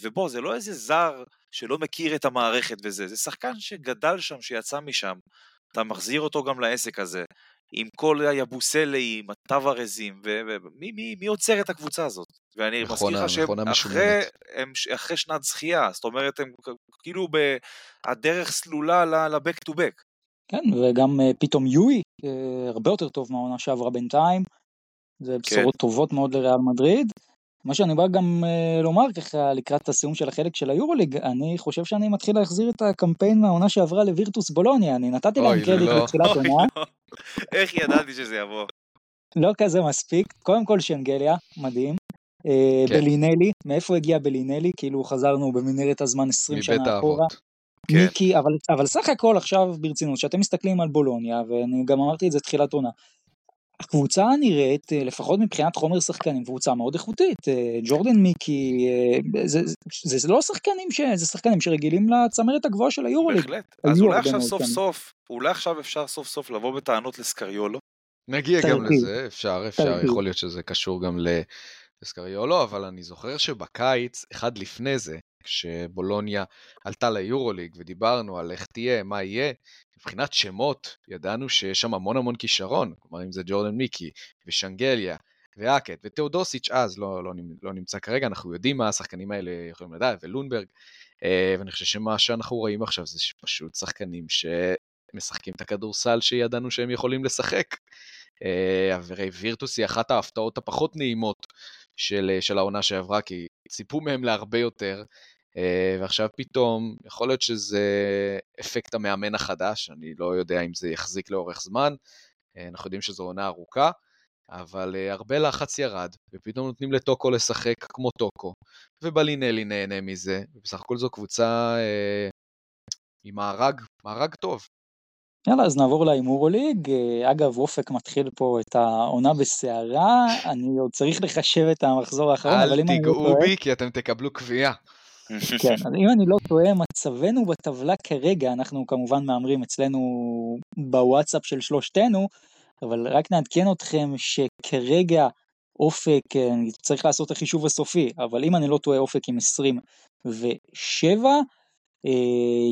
ובוא, זה לא איזה זר שלא מכיר את המערכת וזה, זה שחקן שגדל שם, שיצא משם. אתה מחזיר אותו גם לעסק הזה, עם כל היבוסליים, הטוורזים, ומי מי, מי עוצר את הקבוצה הזאת? ואני מכונה- מזכיר לך שהם אחרי. הם אחרי שנת זכייה, זאת אומרת, הם כאילו הדרך סלולה ל-back to back. כן, וגם אה, פתאום יואי, אה, הרבה יותר טוב מהעונה שעברה בינתיים. זה בשורות טובות מאוד לריאל מדריד. מה שאני בא גם אה, לומר ככה לקראת הסיום של החלק של היורוליג, אני חושב שאני מתחיל להחזיר את הקמפיין מהעונה שעברה לווירטוס בולוניה, אני נתתי להם קרדיט לא. בתחילת עונה, לא. איך ידעתי שזה יבוא? לא כזה מספיק. קודם כל שנגליה, מדהים. אה, כן. בלינלי, מאיפה הגיע בלינלי? כאילו חזרנו במנהרת הזמן 20 מבית שנה אחורה. האבות. כן. מיקי, אבל, אבל סך הכל עכשיו ברצינות, כשאתם מסתכלים על בולוניה, ואני גם אמרתי את זה תחילת עונה, הקבוצה נראית, אה, לפחות מבחינת חומר שחקנים, קבוצה מאוד איכותית. אה, ג'ורדן מיקי, אה, זה, זה, זה לא שחקנים, ש, זה שחקנים שרגילים לצמרת הגבוהה של היורוליג. בהחלט. אז אולי עכשיו סוף. סוף, אולי עכשיו אפשר סוף סוף לבוא בטענות לסקריולו. נגיע גם. לזה, אפשר, אפשר. יכול להיות שזה קשור גם לסקריולו, אבל אני זוכר שבקיץ, אחד לפני זה, כשבולוניה עלתה ליורוליג ודיברנו על איך תהיה, מה יהיה, מבחינת שמות, ידענו שיש שם המון המון כישרון, כלומר אם זה ג'ורדן מיקי ושנגליה ואקט ותאודוסיץ' אז, לא, לא, לא נמצא כרגע, אנחנו יודעים מה השחקנים האלה יכולים לדעת, ולונברג, אה, ואני חושב שמה שאנחנו רואים עכשיו זה פשוט שחקנים שמשחקים את הכדורסל שידענו שהם יכולים לשחק. אה, הרי וירטוס היא אחת ההפתעות הפחות נעימות של, של העונה שעברה, כי ציפו מהם להרבה יותר, ועכשיו פתאום, יכול להיות שזה אפקט המאמן החדש, אני לא יודע אם זה יחזיק לאורך זמן, אה, אנחנו יודעים שזו עונה ארוכה, אבל אה, הרבה לחץ ירד, ופתאום נותנים לטוקו לשחק כמו טוקו, ובלינלי נהנה מזה, ובסך הכל זו קבוצה אה, עם מארג, מארג טוב. יאללה, אז נעבור להימורוליג. אה, אגב, אופק מתחיל פה את העונה בסערה, אני עוד צריך לחשב את המחזור האחרון, אבל אל אם אני לא תיגעו טועה, בי, כי אתם תקבלו קביעה. כן, אז אם אני לא טועה, מצבנו בטבלה כרגע, אנחנו כמובן מהמרים אצלנו בוואטסאפ של שלושתנו, אבל רק נעדכן אתכם שכרגע אופק, אה, אני צריך לעשות את החישוב הסופי, אבל אם אני לא טועה, אופק עם 27, אה,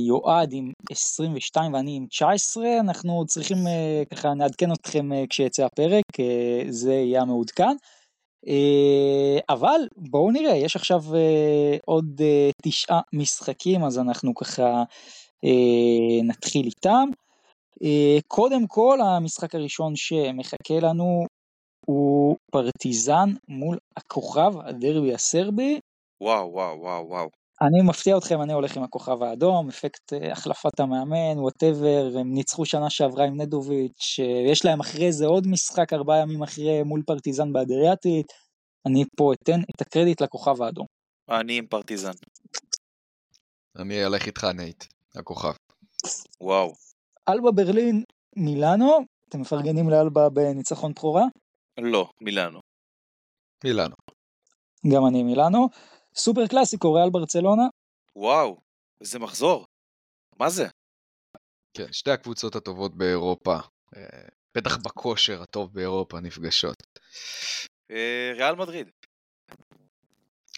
יועד עם 22 ואני עם 19, אנחנו צריכים אה, ככה נעדכן אתכם כשיצא הפרק, זה יהיה המעודכן. אה, אבל בואו נראה, יש עכשיו אה, עוד אה, תשעה משחקים, אז אנחנו ככה נתחיל איתם. קודם כל, המשחק הראשון שמחכה לנו הוא פרטיזן מול הכוכב הדרבי הסרבי. וואו, וואו, וואו, וואו. אני מפתיע אתכם, אני הולך עם הכוכב האדום, אפקט אה, החלפת המאמן, whatever, הם ניצחו שנה שעברה עם נדוביץ', אה, יש להם אחרי זה עוד משחק ארבעה ימים אחרי מול פרטיזן באדריאטית, אני פה אתן את הקרדיט לכוכב האדום. אני עם פרטיזן. אני אלך איתך, נייט, הכוכב. וואו. אלבה ברלין, מילאנו, אתם מפרגנים לאלבה בניצחון בכורה? לא, מילאנו. מילאנו. גם אני מילאנו. סופר קלאסיקו, ריאל ברצלונה, וואו, איזה מחזור. מה זה? כן, שתי הקבוצות הטובות באירופה, אה, בטח בכושר הטוב באירופה, נפגשות. אה, ריאל מדריד.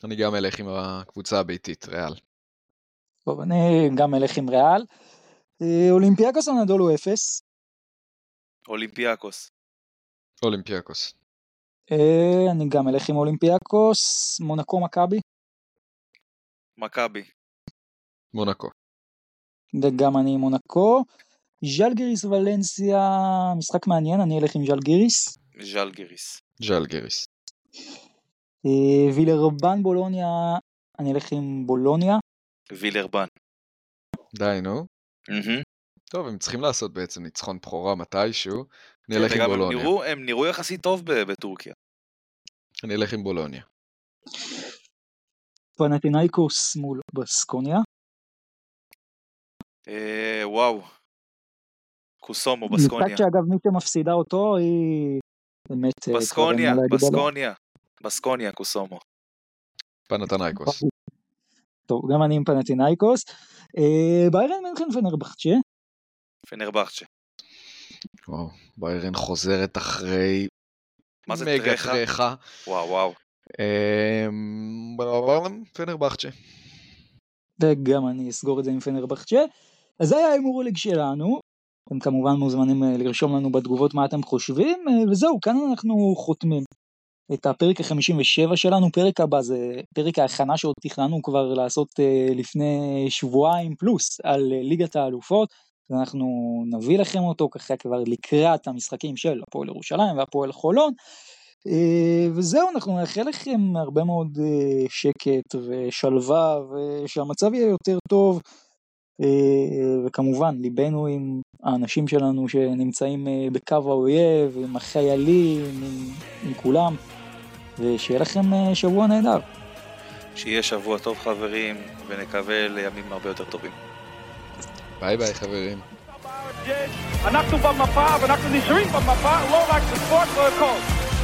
אני גם אלך עם הקבוצה הביתית, ריאל. טוב, אני גם אלך עם ריאל. אה, אולימפיאקוס אנדולו אפס, אולימפיאקוס. אולימפיאקוס. אני גם אלך עם אולימפיאקוס, מונקו מכבי, מכבי. מונקו. וגם אני עם מונקו. ז'לגיריס ולנסיה, משחק מעניין, אני אלך עם ז'לגיריס. ז'לגיריס. ז'לגיריס. אה, וילרבן בולוניה, אני אלך עם בולוניה. וילרבן. די, נו. טוב, הם צריכים לעשות בעצם ניצחון בכורה מתישהו. אני אלך עם בולוניה. הם נראו יחסית טוב בטורקיה. אני אלך עם בולוניה. פנטינאיקוס מול בסקוניה. אה, וואו. קוסומו, בסקוניה. משחק שאגב מי שמפסידה אותו היא באמת... אה, בסקוניה. בסקוניה. בסקוניה, קוסומו. פנתנייקוס. טוב, גם אני עם פנטינאיקוס. אה, ביירן מינכן פנרבחצ'ה. פנרבחצ'ה. וואו, ביירן חוזרת אחרי מה זה מגה טרחה? טרחה. וואו, וואו. אמ, פנרבחצ'ה. וגם אני אסגור את זה עם פנרבחצ'ה. אז זה היה ההימור הליג שלנו. אתם כמובן מוזמנים אה, לרשום לנו בתגובות מה אתם חושבים, אה, וזהו, כאן אנחנו חותמים את הפרק ה-57 שלנו. פרק הבא זה פרק ההכנה שעוד תכננו כבר לעשות אה, לפני שבועיים פלוס על ליגת האלופות. ואנחנו נביא לכם אותו ככה כבר לקראת המשחקים של הפועל ירושלים והפועל חולון. אה, וזהו, אנחנו נאחל לכם הרבה מאוד אה, שקט ושלווה ושהמצב יהיה יותר טוב. אה, וכמובן, ליבנו עם האנשים שלנו שנמצאים בקו האויב, עם החיילים, עם, עם כולם, ושיהיה לכם שבוע נהדר. שיהיה שבוע טוב חברים, ונקווה לימים הרבה יותר טובים. ביי ביי חברים. אנחנו במפה ואנחנו נשארים במפה, לא רק בספורט, לא הכל.